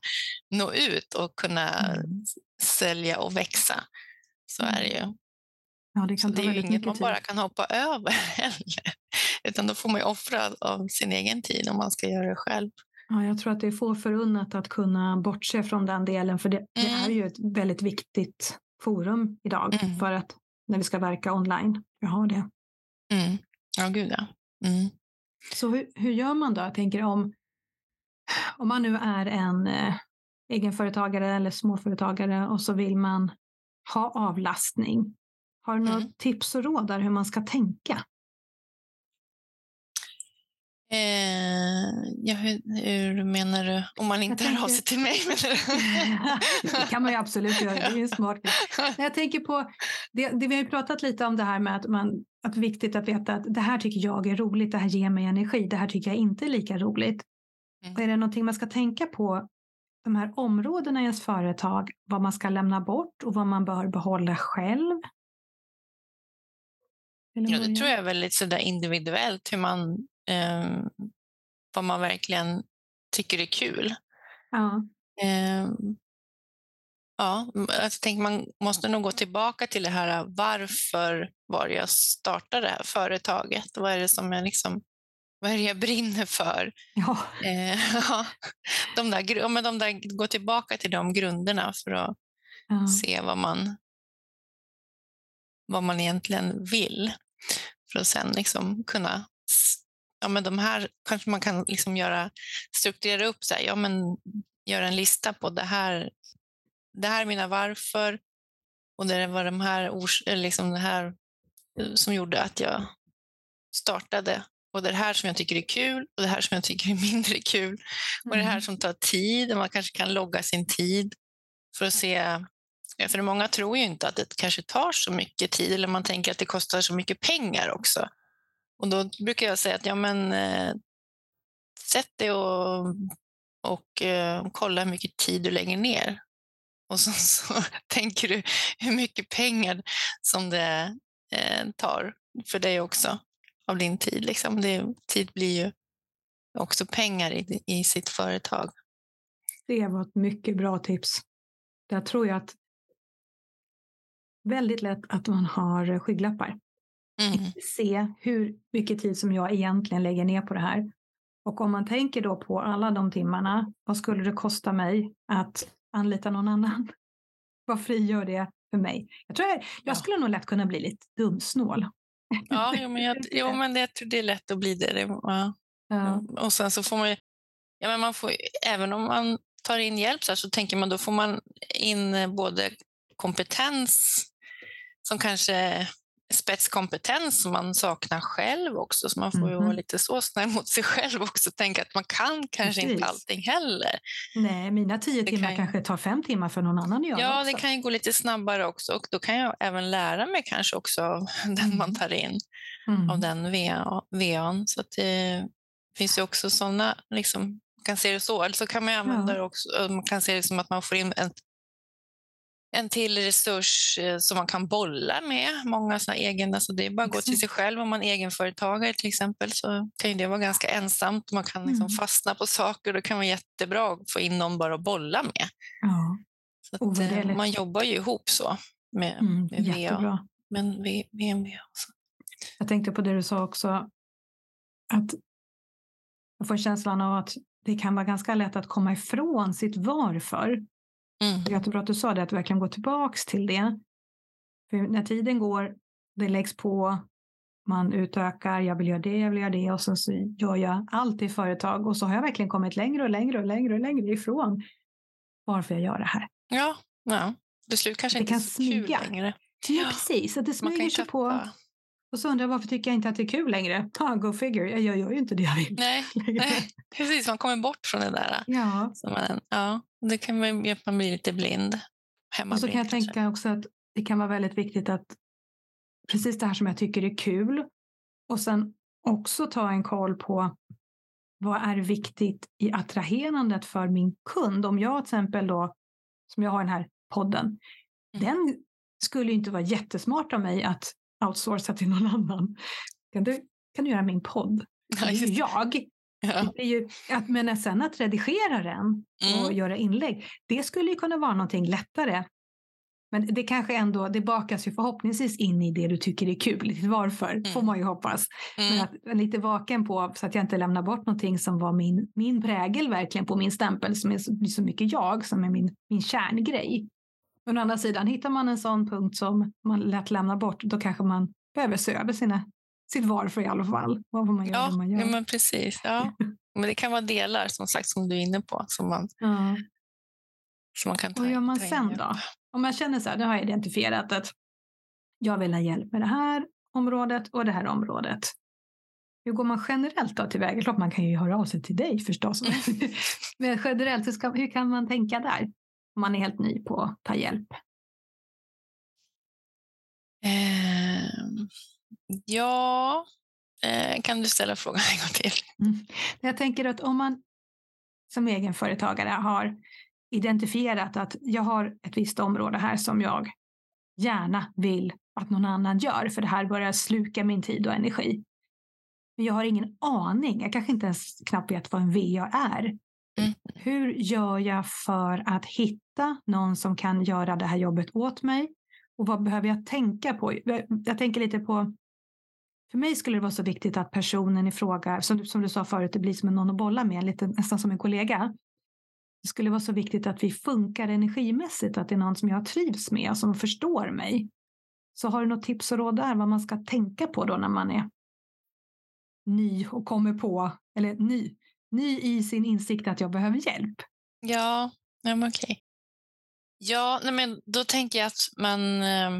nå ut och kunna mm. sälja och växa. Så är det ju. Ja, det, det är ju inget man tid. bara kan hoppa över heller. Utan då får man ju offra av sin egen tid om man ska göra det själv. Ja, jag tror att det är få förunnat att kunna bortse från den delen, för det, mm. det är ju ett väldigt viktigt forum idag mm. för att när vi ska verka online. Jag har det. Mm. Ja, gud ja. Mm. Så hur, hur gör man då? Jag tänker om, om man nu är en eh, egenföretagare eller småföretagare och så vill man ha avlastning. Har du några mm. tips och råd där hur man ska tänka? Eh, ja, hur, hur, menar du? Om man inte hör av sig till mig? det kan man ju absolut göra, det är ju smart. jag tänker på, det, det, vi har ju pratat lite om det här med att, man, att viktigt att veta att det här tycker jag är roligt, det här ger mig energi, det här tycker jag inte är lika roligt. Mm. Är det någonting man ska tänka på, de här områdena i ens företag, vad man ska lämna bort och vad man bör behålla själv? Ja, det tror jag är väldigt sådär individuellt hur man, eh, vad man verkligen tycker är kul. Ja. Eh, ja, jag tänker man måste nog gå tillbaka till det här varför var jag startade det här företaget? Vad är det som jag liksom vad är det jag brinner för? Ja. Eh, de där, men de där, gå tillbaka till de grunderna för att ja. se vad man, vad man egentligen vill. För att sen liksom kunna, ja men de här kanske man kan liksom göra, strukturera upp, så här, ja men göra en lista på det här, det här är mina varför och det var de här, liksom det här eh, som gjorde att jag startade och det här som jag tycker är kul och det här som jag tycker är mindre kul. Och det här mm. som tar tid, och man kanske kan logga sin tid för att se för många tror ju inte att det kanske tar så mycket tid eller man tänker att det kostar så mycket pengar också. Och då brukar jag säga att ja, men, eh, sätt dig och, och eh, kolla hur mycket tid du lägger ner. Och så, så tänker du hur mycket pengar som det eh, tar för dig också av din tid. Liksom. Det, tid blir ju också pengar i, i sitt företag. Det var ett mycket bra tips. Där tror jag att väldigt lätt att man har skygglappar. Mm. Se hur mycket tid som jag egentligen lägger ner på det här. Och om man tänker då på alla de timmarna, vad skulle det kosta mig att anlita någon annan? vad frigör det för mig? Jag tror jag, jag skulle nog lätt kunna bli lite dumsnål. Ja, jo, men, jag, jo, men det, jag tror det är lätt att bli det. det ja. Ja. Och sen så får man ju, ja, men man får, även om man tar in hjälp så, här, så tänker man då får man in både kompetens som kanske spetskompetens som man saknar själv också. Så man får ju vara mhm. lite så snäll mot sig själv också. Tänka att man kan kanske Precis. inte allting heller. Nej, mina tio det timmar kan... kanske tar fem timmar för någon annan att göra. Ja, också. det kan ju gå lite snabbare också. Och då kan jag även lära mig kanske också av den man mm. tar in. Mm. Av den VAn. Så det finns ju också sådana, liksom, man kan se det så. Eller så kan man använda ja. det också. Man kan se det som att man får in ett en till resurs eh, som man kan bolla med. Många såna egen, alltså det är bara att gå till sig själv om man är egenföretagare till exempel så kan det vara ganska ensamt. Man kan liksom mm. fastna på saker och det kan vara jättebra att få in någon bara att bolla med. Ja. Så att, eh, man jobbar ju ihop så med, mm, med VA. Men VMV också. Jag tänkte på det du sa också, att jag får känslan av att det kan vara ganska lätt att komma ifrån sitt varför. Mm. Jättebra att du sa det, att verkligen gå tillbaks till det. För när tiden går, det läggs på, man utökar, jag vill göra det, jag vill göra det och sen så gör jag allt i företag och så har jag verkligen kommit längre och längre och längre och längre ifrån varför jag gör det här. Ja, ja. till slut kanske det inte kan så smyga. kul längre. Ja, precis. Att det smyger sig på. Och så undrar jag varför tycker jag inte att det är kul längre? Ah, go figure, jag gör ju inte det jag vill. Nej, nej, precis. Man kommer bort från det där. Ja. Så man, ja det kan man, man blir lite blind. Och så kan jag kanske. tänka också att det kan vara väldigt viktigt att precis det här som jag tycker är kul och sen också ta en koll på vad är viktigt i attraherandet för min kund? Om jag till exempel då, som jag har den här podden, mm. den skulle inte vara jättesmart av mig att outsourca till någon annan. Kan du, kan du göra min podd? Det är ju jag. Ja. Det är ju, att, men sen att redigera den och mm. göra inlägg, det skulle ju kunna vara någonting lättare. Men det kanske ändå, det bakas ju förhoppningsvis in i det du tycker är kul. Varför, mm. får man ju hoppas. Mm. Men att lite vaken på så att jag inte lämnar bort någonting som var min, min prägel verkligen på min stämpel som är så, så mycket jag, som är min, min kärngrej. Men å andra sidan, hittar man en sån punkt som man lätt lämnar bort, då kanske man behöver se över sina, sitt varför i alla fall. Vad man gör, ja, man gör. ja, men precis. Ja. men det kan vara delar, som sagt, som du är inne på, som man, ja. som man kan ta Vad gör man sen då? Om jag känner så här, nu har jag identifierat att jag vill ha hjälp med det här området och det här området. Hur går man generellt då tillväga? Klart man kan ju höra av sig till dig förstås. Men generellt, hur, ska, hur kan man tänka där? Om man är helt ny på att ta hjälp? Eh, ja, eh, kan du ställa frågan en gång till? Mm. Jag tänker att om man som egenföretagare har identifierat att jag har ett visst område här som jag gärna vill att någon annan gör, för det här börjar sluka min tid och energi. Men jag har ingen aning, jag kanske inte ens knappt vet vad en VA är. Mm. Hur gör jag för att hitta någon som kan göra det här jobbet åt mig? Och vad behöver jag tänka på? Jag tänker lite på för mig skulle det vara så viktigt att personen i fråga, som, som du sa förut, det blir som någon att bolla med, lite, nästan som en kollega. Det skulle vara så viktigt att vi funkar energimässigt, att det är någon som jag trivs med, och som förstår mig. Så har du något tips och råd där vad man ska tänka på då när man är ny och kommer på, eller ny, ny i sin insikt att jag behöver hjälp. Ja, ja men okej. Ja, nej men då tänker jag att man eh,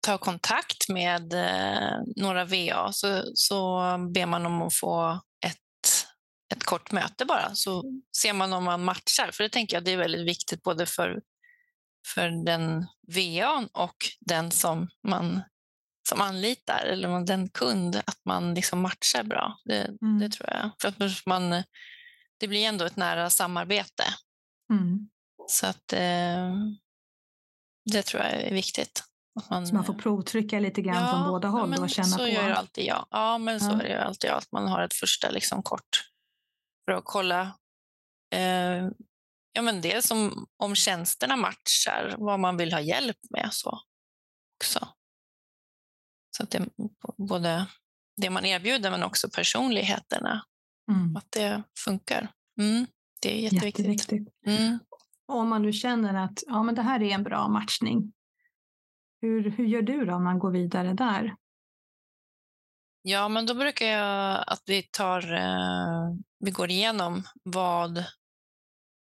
tar kontakt med eh, några VA så, så ber man om att få ett, ett kort möte bara så ser man om man matchar. För det tänker jag det är väldigt viktigt både för, för den VA och den som man som anlitar eller den kund, att man liksom matchar bra. Det, mm. det tror jag. För att man, det blir ändå ett nära samarbete. Mm. Så att eh, det tror jag är viktigt. Att man, så man får provtrycka lite grann ja, från båda håll och känna så på? Så gör alltid jag. Ja, men så ja. är det alltid jag. Att man har ett första liksom, kort för att kolla eh, ja, men det som om tjänsterna matchar, vad man vill ha hjälp med. så också. Så att det både det man erbjuder men också personligheterna, mm. att det funkar. Mm, det är jätteviktigt. jätteviktigt. Mm. Om man nu känner att ja, men det här är en bra matchning, hur, hur gör du då om man går vidare där? Ja, men då brukar jag att vi tar, eh, vi går igenom vad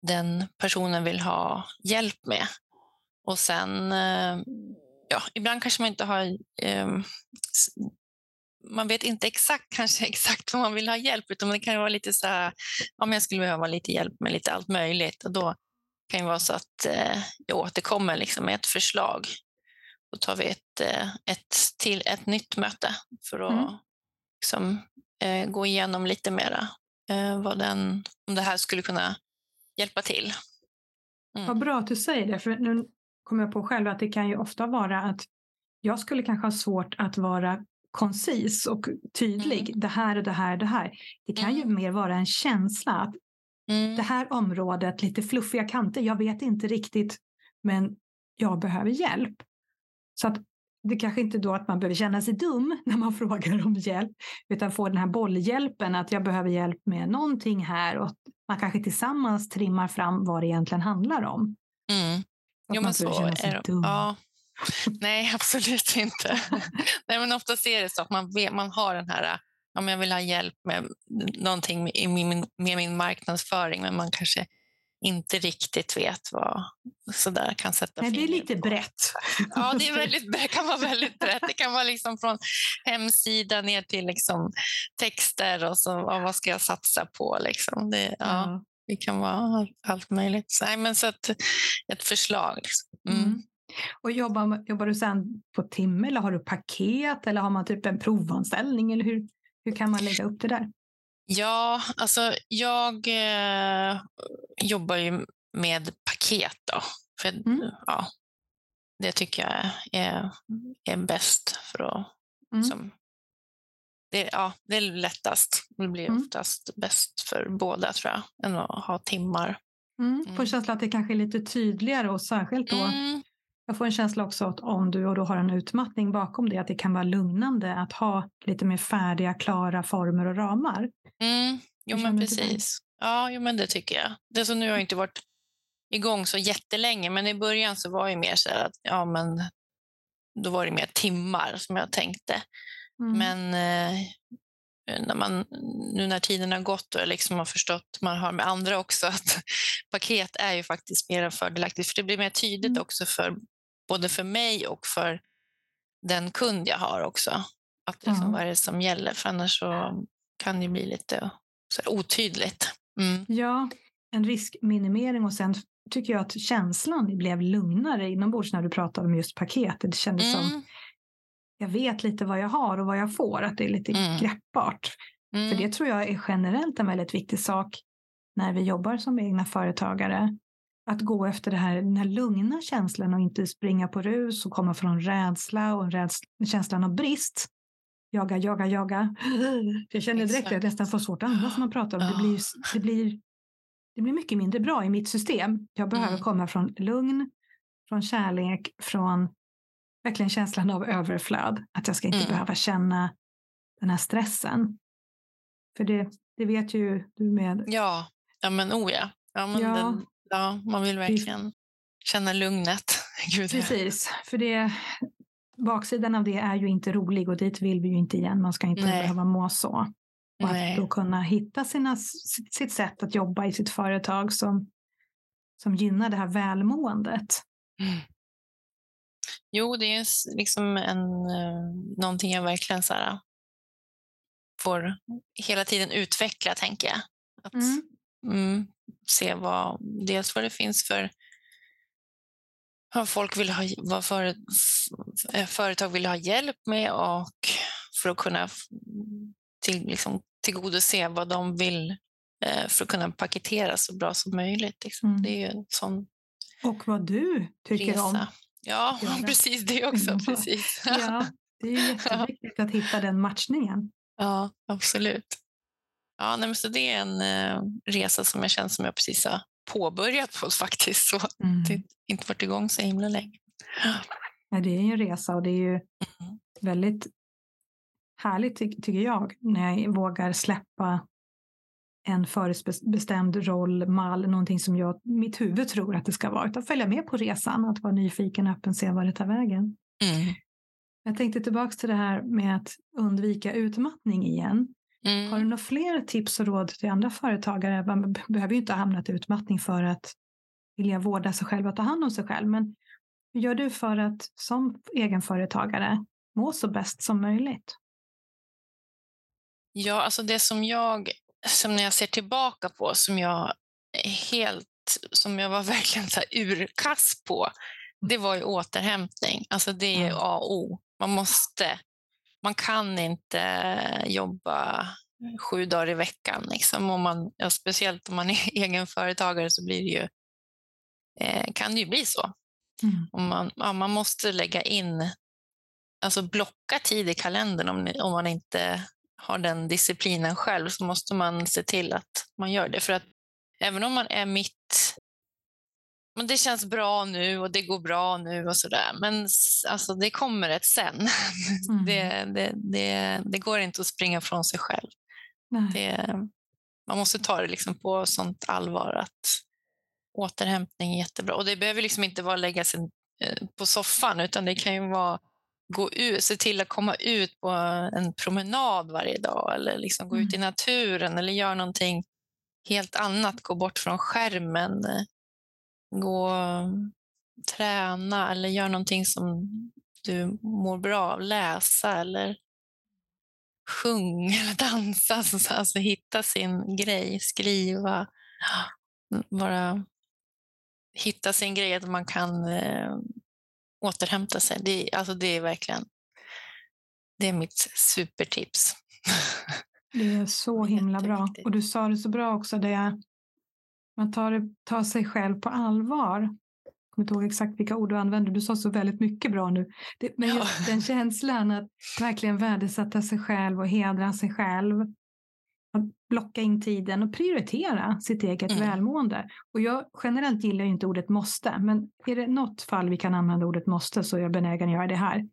den personen vill ha hjälp med. Och sen eh, ja, ibland kanske man inte har... Eh, man vet inte exakt kanske exakt vad man vill ha hjälp utan det kan vara lite så här, om jag skulle behöva lite hjälp med lite allt möjligt och då kan det vara så att eh, jag återkommer liksom med ett förslag. Då tar vi ett, eh, ett, till, ett nytt möte för att mm. liksom, eh, gå igenom lite mera eh, vad den, om det här skulle kunna hjälpa till. Mm. Vad bra att du säger det, för nu kommer jag på själv att det kan ju ofta vara att jag skulle kanske ha svårt att vara koncis och tydlig. Mm. Det här och det här och det här. Det kan mm. ju mer vara en känsla att mm. det här området, lite fluffiga kanter, jag vet inte riktigt, men jag behöver hjälp. Så att det kanske inte då att man behöver känna sig dum när man frågar om hjälp, utan få den här bollhjälpen att jag behöver hjälp med någonting här och man kanske tillsammans trimmar fram vad det egentligen handlar om. Mm. Jo, men så är det. Ja. Nej, absolut inte. Nej, men oftast är det så att man, vet, man har den här om jag vill ha hjälp med någonting med min, med min marknadsföring men man kanske inte riktigt vet vad sådär kan sätta Nej, Det är lite på. brett. Ja, det, är väldigt, det kan vara väldigt brett. Det kan vara liksom från hemsida ner till liksom texter och, så, och vad ska jag satsa på. Liksom. Det, ja. Det kan vara allt möjligt. Så, nej, men så ett, ett förslag. Liksom. Mm. Mm. Och jobbar, jobbar du sen på timme eller har du paket eller har man typ en provanställning? Eller hur, hur kan man lägga upp det där? Ja, alltså jag eh, jobbar ju med paket då. För, mm. ja, det tycker jag är, är bäst för att mm. som, det, ja, det är lättast. Det blir mm. oftast bäst för båda tror jag, än att ha timmar. Mm. Får mm. känslan att det kanske är lite tydligare och särskilt då mm. Jag får en känsla också att om du då har en utmattning bakom det, att det kan vara lugnande att ha lite mer färdiga, klara former och ramar. Mm. Jo, men precis. Ja, jo, men det tycker jag. Det så nu har jag inte varit igång så jättelänge, men i början så var det mer så att ja, men då var det mer timmar som jag tänkte. Mm. Men eh, när man, nu när tiden har gått och jag liksom har förstått, man har med andra också, att paket är ju faktiskt mer fördelaktigt. För det blir mer tydligt mm. också för både för mig och för den kund jag har också. Att liksom, ja. Vad är det som gäller? För annars så kan det bli lite så otydligt. Mm. Ja, en riskminimering och sen tycker jag att känslan blev lugnare inombords när du pratade om just paketet. Det kändes mm. som jag vet lite vad jag har och vad jag får, att det är lite mm. greppbart. Mm. För det tror jag är generellt en väldigt viktig sak när vi jobbar som egna företagare. Att gå efter det här, den här lugna känslan och inte springa på rus och komma från rädsla och rädsla, känslan av brist. Jaga, jaga, jaga. Jag känner direkt att jag nästan får svårt att andas när man pratar om det. Blir, det, blir, det blir mycket mindre bra i mitt system. Jag behöver mm. komma från lugn, från kärlek, från verkligen känslan av överflöd. Att jag ska inte mm. behöva känna den här stressen. För det, det vet ju du med. Ja, ja men oh ja. Ja, men ja. Den, ja man vill verkligen känna lugnet. Gud, Precis, för det, baksidan av det är ju inte rolig och dit vill vi ju inte igen. Man ska inte Nej. behöva må så. Och Nej. att då kunna hitta sina, sitt sätt att jobba i sitt företag som, som gynnar det här välmåendet. Mm. Jo, det är liksom en, eh, någonting jag verkligen så här, får hela tiden utveckla, tänker jag. Att mm. Mm, se vad, dels vad det finns för vad folk vill ha, vad för, företag vill ha hjälp med och för att kunna till, liksom, tillgodose vad de vill eh, för att kunna paketera så bra som möjligt. Liksom. Mm. Det är ju en sån Och vad du tycker resa. om Ja, precis det också. Precis. ja, det är jätteviktigt att hitta den matchningen. Ja, absolut. Ja, nej, så det är en eh, resa som jag känner som jag precis har påbörjat på faktiskt. Så mm. det inte varit igång så himla länge. Ja, det är en resa och det är ju mm. väldigt härligt ty tycker jag när jag vågar släppa en förutbestämd roll, mall, någonting som jag, mitt huvud tror att det ska vara, utan följa med på resan, att vara nyfiken, öppen, se var det tar vägen. Mm. Jag tänkte tillbaka till det här med att undvika utmattning igen. Mm. Har du några fler tips och råd till andra företagare? Man behöver ju inte ha hamnat i utmattning för att vilja vårda sig själv och ta hand om sig själv, men hur gör du för att som egenföretagare må så bäst som möjligt? Ja, alltså det som jag som när jag ser tillbaka på som jag helt, som jag var verkligen så urkass på, det var ju återhämtning. Alltså det är A och O. Man måste, man kan inte jobba sju dagar i veckan. Liksom. Om man, ja, speciellt om man är egenföretagare så blir det ju, eh, kan det ju bli så. Mm. Och man, ja, man måste lägga in, alltså blocka tid i kalendern om, om man inte har den disciplinen själv så måste man se till att man gör det. För att även om man är mitt men det känns bra nu och det går bra nu och sådär. Men alltså, det kommer ett sen. Mm. Det, det, det, det, går inte att springa från sig själv. man måste ta det liksom på sånt allvar att återhämtning är jättebra. Och det behöver liksom inte vara att lägga sig eh, på soffan utan det kan ju vara gå ut, se till att komma ut på en promenad varje dag eller liksom gå mm. ut i naturen eller göra någonting helt annat, gå bort från skärmen, gå träna eller göra någonting som du mår bra av, läsa eller sjung eller dansa, alltså, alltså hitta sin grej, skriva, bara hitta sin grej, att man kan eh, återhämta sig. Det, alltså det är verkligen det är mitt supertips. Det är så himla bra. Och du sa det så bra också, det man tar, tar sig själv på allvar. Jag kommer inte ihåg exakt vilka ord du använde, du sa så väldigt mycket bra nu. Det, men just ja. den känslan att verkligen värdesätta sig själv och hedra sig själv. Att blocka in tiden och prioritera sitt eget mm. välmående. Och jag generellt gillar inte ordet måste, men är det något fall vi kan använda ordet måste så är jag benägen att göra det här.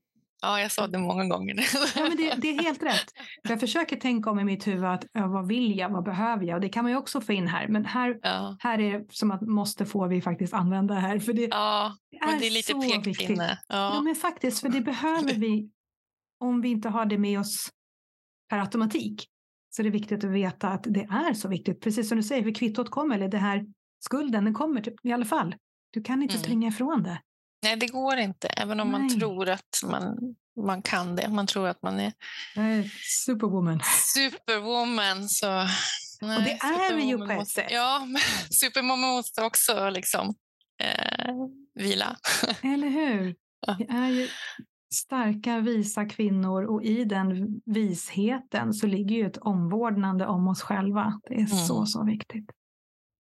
Ja, jag sa det många gånger ja, men det, det, är helt rätt. jag försöker tänka om i mitt huvud att ja, vad vill jag, vad behöver jag? Och det kan man ju också få in här. Men här, ja. här är det som att måste få vi faktiskt använda här. För det, ja, är, det är lite pekpinne. Ja. ja, men faktiskt, för det behöver vi om vi inte har det med oss per automatik. Så det är viktigt att veta att det är så viktigt. Precis som du säger, för kvittot kommer, eller det här skulden, den kommer typ, i alla fall. Du kan inte mm. springa ifrån det. Nej, det går inte, även om Nej. man tror att man, man kan det. Man tror att man är superwoman. Superwoman. Så, nej, och det är vi ju på ett sätt. Ja, men superwoman måste också liksom, eh, vila. Eller hur? Ja. Vi är ju starka, visa kvinnor och i den visheten så ligger ju ett omvårdnande om oss själva. Det är mm. så, så viktigt.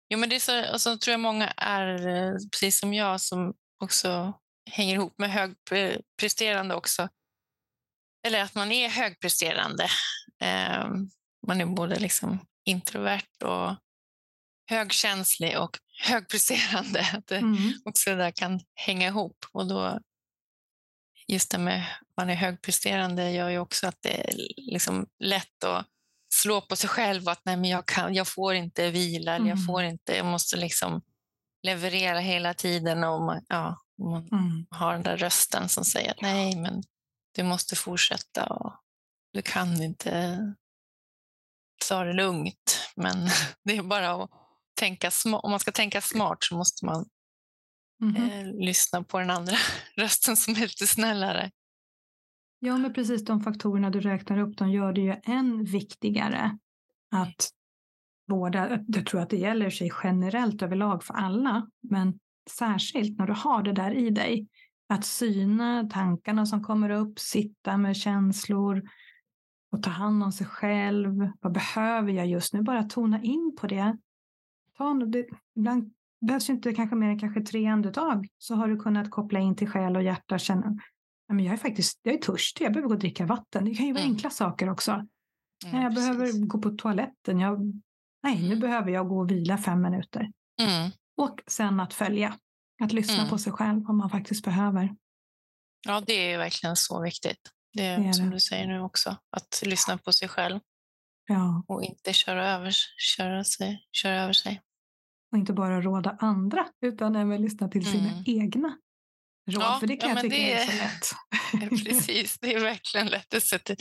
Jo, men det är så, och så tror jag många är, eh, precis som jag, som också hänger ihop med högpresterande också. Eller att man är högpresterande. Eh, man är både liksom introvert och högkänslig och högpresterande. Att det mm. också där kan hänga ihop. Och då, just det med att man är högpresterande gör ju också att det är liksom lätt att slå på sig själv att nej, men jag, kan, jag får inte vila, mm. jag, får inte, jag måste liksom leverera hela tiden och man, ja, man mm. har den där rösten som säger att nej, men du måste fortsätta och du kan inte ta det lugnt. Men det är bara att tänka smart. Om man ska tänka smart så måste man mm. eh, lyssna på den andra rösten som är lite snällare. Ja, men precis de faktorerna du räknar upp, de gör det ju än viktigare att vårda. Jag tror att det gäller sig generellt överlag för alla, men särskilt när du har det där i dig. Att syna tankarna som kommer upp, sitta med känslor och ta hand om sig själv. Vad behöver jag just nu? Bara tona in på det. Ta, det ibland behövs inte kanske mer än kanske tre andetag så har du kunnat koppla in till själ och hjärta och känna men jag är faktiskt jag är törstig, jag behöver gå och dricka vatten. Det kan ju vara mm. enkla saker också. Mm, jag precis. behöver gå på toaletten. Jag, nej, nu mm. behöver jag gå och vila fem minuter. Mm. Och sen att följa. Att lyssna mm. på sig själv om man faktiskt behöver. Ja, det är verkligen så viktigt. Det är, det är som det. du säger nu också, att lyssna på sig själv. Ja. Och inte köra över, köra, sig, köra över sig. Och inte bara råda andra, utan även lyssna till sina mm. egna råd. Ja, för det kan ja, jag tycka det är så lätt. Precis, det är verkligen lätt. att sätta,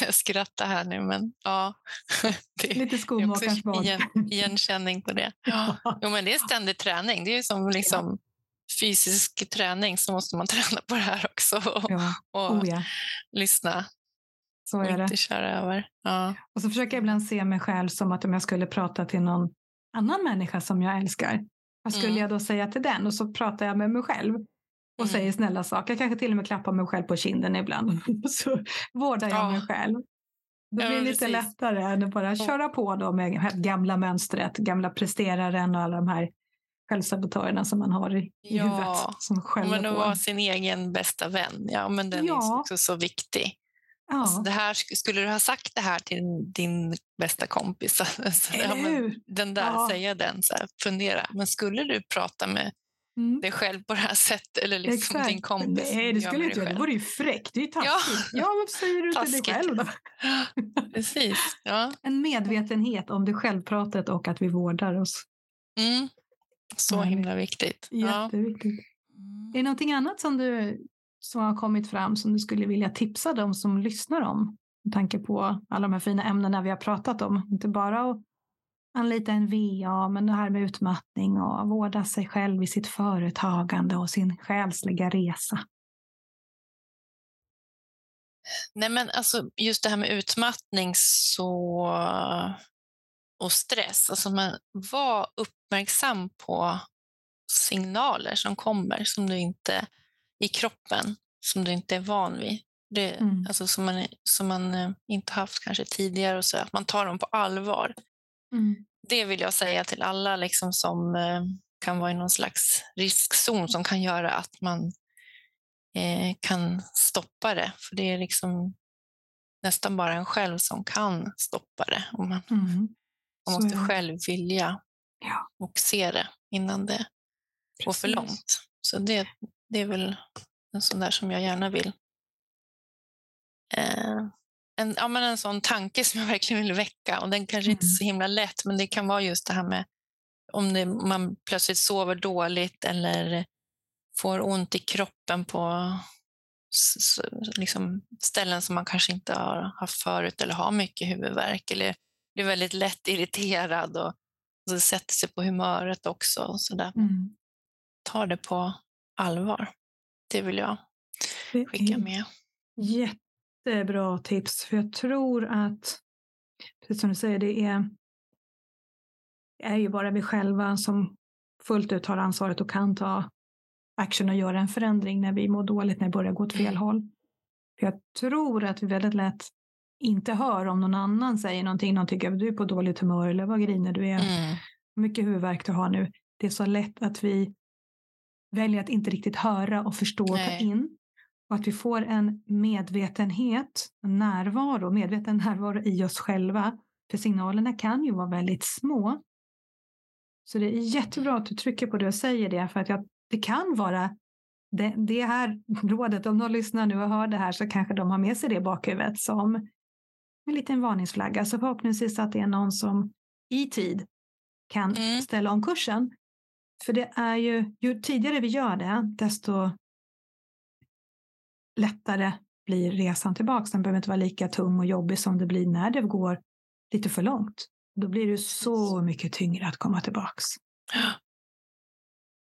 jag skrattar här nu, men ja. Det Lite skomakarens. Igen, igenkänning på det. Ja. Jo, men det är ständig träning. Det är som liksom, fysisk träning så måste man träna på det här också och, ja. och oh, lyssna. Så är och inte köra över. Ja. Och så försöker jag ibland se mig själv som att om jag skulle prata till någon annan människa som jag älskar. Vad skulle mm. jag då säga till den? Och så pratar jag med mig själv och mm. säger snälla saker. Jag kanske till och med klappar mig själv på kinden ibland. så vårdar jag ja. mig själv. Det blir ja, lite precis. lättare än att bara köra på då med gamla mönstret, gamla presteraren och alla de här självsabotörerna som man har i, Ja, huvudet. Som Men att vara sin egen bästa vän, ja men den är Ja. också så viktig. Ja, Alltså det här, sk- skulle du ha sagt det här till din bästa kompis, så, ja, den där, Ja. säga den, så här, fundera. Men skulle du prata med Mm. dig själv på det här sättet eller liksom Exakt. din kompis? Nej, det skulle jag inte göra. Det vore ju fräckt. Det är ju Ja. taskigt. Ja, varför säger du till dig Taskigt. själv då? Precis. Ja. En medvetenhet om det självpratet och att vi vårdar oss. Mm. Så himla viktigt. Ja. Jätteviktigt. Är det någonting annat som, du, som har kommit fram som du skulle vilja tipsa dem som lyssnar om? Med tanke på alla de här fina ämnena vi har pratat om. Inte bara att anlita en VA, men det här med utmattning och vårda sig själv i sitt företagande och sin själsliga resa. Nej, men alltså, just det här med utmattning så, och stress. Alltså, man, var uppmärksam på signaler som kommer som du inte, i kroppen som du inte är van vid. Det, Mm. alltså, som man, som man eh, inte haft kanske tidigare. Och så, att man tar dem på allvar. Det vill jag säga till alla liksom, som eh, kan vara i någon slags riskzon som kan göra att man eh, kan stoppa det. För det är liksom nästan bara en själv som kan stoppa det. Och man, Mm. man måste själv vilja Ja. och se det innan det går för Precis. långt. Så det, det är väl en sån där som jag gärna vill eh, en, ja, men en sån tanke som jag verkligen vill väcka. Och den kanske inte är Mm. så himla lätt, men det kan vara just det här med om det, man plötsligt sover dåligt eller får ont i kroppen på liksom ställen som man kanske inte har haft förut eller har mycket huvudvärk eller blir väldigt lätt irriterad och, och så sätter sig på humöret också. Och så där. Mm. Ta det på allvar. Det vill jag skicka med. Jättebra tips, för jag tror att, precis som du säger, det är, det är ju bara vi själva som fullt ut har ansvaret och kan ta action och göra en förändring när vi mår dåligt, när det börjar gå åt fel Mm. håll. För jag tror att vi väldigt lätt inte hör om någon annan säger någonting, någon tycker att du är på dåligt humör eller vad griner du är, Mm. hur mycket huvudvärk du har nu. Det är så lätt att vi väljer att inte riktigt höra och förstå och ta in. Och att vi får en medvetenhet, en närvaro, medveten närvaro i oss själva. För signalerna kan ju vara väldigt små. Så det är jättebra att du trycker på det och säger det, för att jag, det kan vara det, det här rådet, om någon lyssnar nu och hör det här så kanske de har med sig det i bakhuvudet som en liten varningsflagga. Så förhoppningsvis att det är någon som i tid kan Mm. ställa om kursen. För det är ju, ju tidigare vi gör det, desto lättare blir resan tillbaka. Den behöver inte vara lika tung och jobbig som det blir när det går lite för långt. Då blir det så mycket tyngre att komma tillbaks.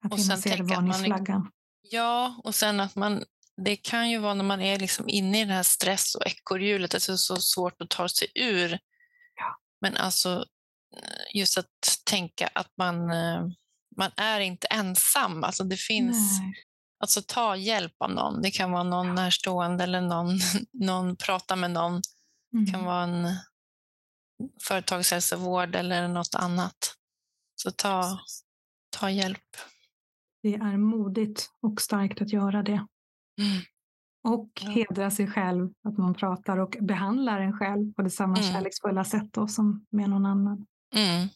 Att Och sen att varningsflaggan. Ja, och sen att man, det kan ju vara när man är liksom inne i det här stress och ekorrhjulet, alltså det är så svårt att ta sig ur. Ja. Men alltså just att tänka att man, eh, man är inte ensam. Alltså det finns, Nej. alltså ta hjälp av någon. Det kan vara någon närstående eller någon, någon prata med någon. Det kan Mm. vara en företagshälsovård eller något annat. Så ta, ta hjälp. Det är modigt och starkt att göra det. Mm. Och Ja. hedra sig själv, att man pratar och behandlar en själv på det samma Mm. kärleksfulla sätt då, som med någon annan. Mm.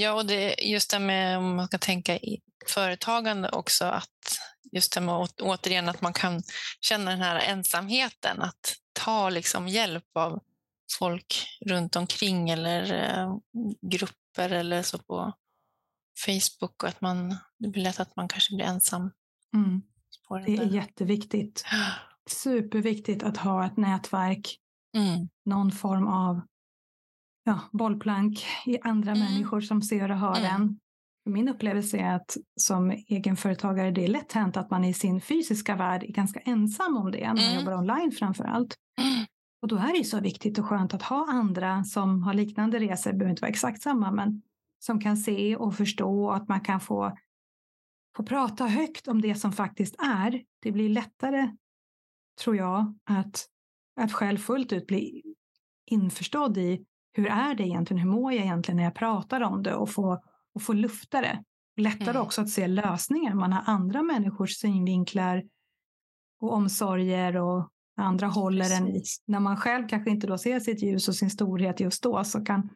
Ja, och det, just det med om man ska tänka i företagande också, att just det med återigen att man kan känna den här ensamheten, att ta liksom hjälp av folk runt omkring eller eh, grupper eller så på Facebook och att man, det blir lätt att man kanske blir ensam Mm. Det är jätteviktigt. Superviktigt att ha ett nätverk, Mm. någon form av ja, bollplank i andra Mm. människor som ser och hör Mm. en. Min upplevelse är att som egenföretagare, det är lätt hänt att man i sin fysiska värld är ganska ensam om det, när man Mm. jobbar online framför allt. Mm. Och då är det så viktigt och skönt att ha andra som har liknande resor, det behöver inte vara exakt samma, men som kan se och förstå och att man kan få, få prata högt om det som faktiskt är. Det blir lättare, tror jag, att, att själv fullt ut bli införstådd i hur är det egentligen, hur mår jag egentligen när jag pratar om det och få, och få lufta det. Lättare mm. också att se lösningar. Man har andra människors synvinklar och omsorger och andra håller en i. När man själv kanske inte då ser sitt ljus och sin storhet just då så kan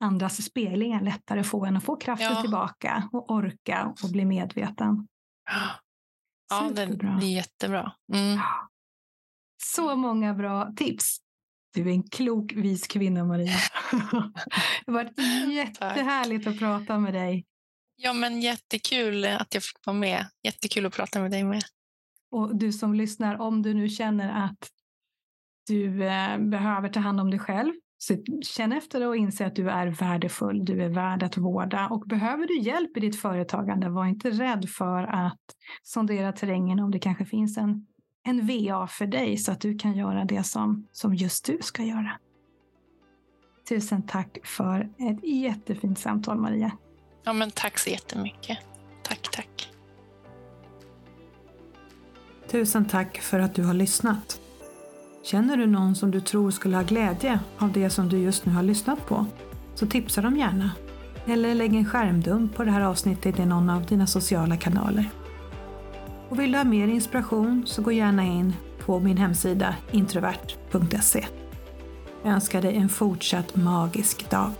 andras speglingar lättare få en att få kraften ja. tillbaka och orka och bli medveten. Ja, det, det är jättebra. Mm. Så många bra tips. Du är en klok, vis kvinna, Maria. det har varit jättehärligt att prata med dig. Ja, men jättekul att jag fick vara med. Jättekul att prata med dig med. Och du som lyssnar, om du nu känner att du eh, behöver ta hand om dig själv, så känn efter och inse att du är värdefull, du är värd att vårda. Och behöver du hjälp i ditt företagande, var inte rädd för att sondera terrängen om det kanske finns en, en VA för dig så att du kan göra det som, som just du ska göra. Tusen tack för ett jättefint samtal Maria. Ja, men tack så jättemycket. Tack, tack. Tusen tack för att du har lyssnat. Känner du någon som du tror skulle ha glädje av det som du just nu har lyssnat på? Så tipsa dem gärna. Eller lägg en skärmdump på det här avsnittet i någon av dina sociala kanaler. Och vill du ha mer inspiration så gå gärna in på min hemsida introvert.se. Jag önskar dig en fortsatt magisk dag.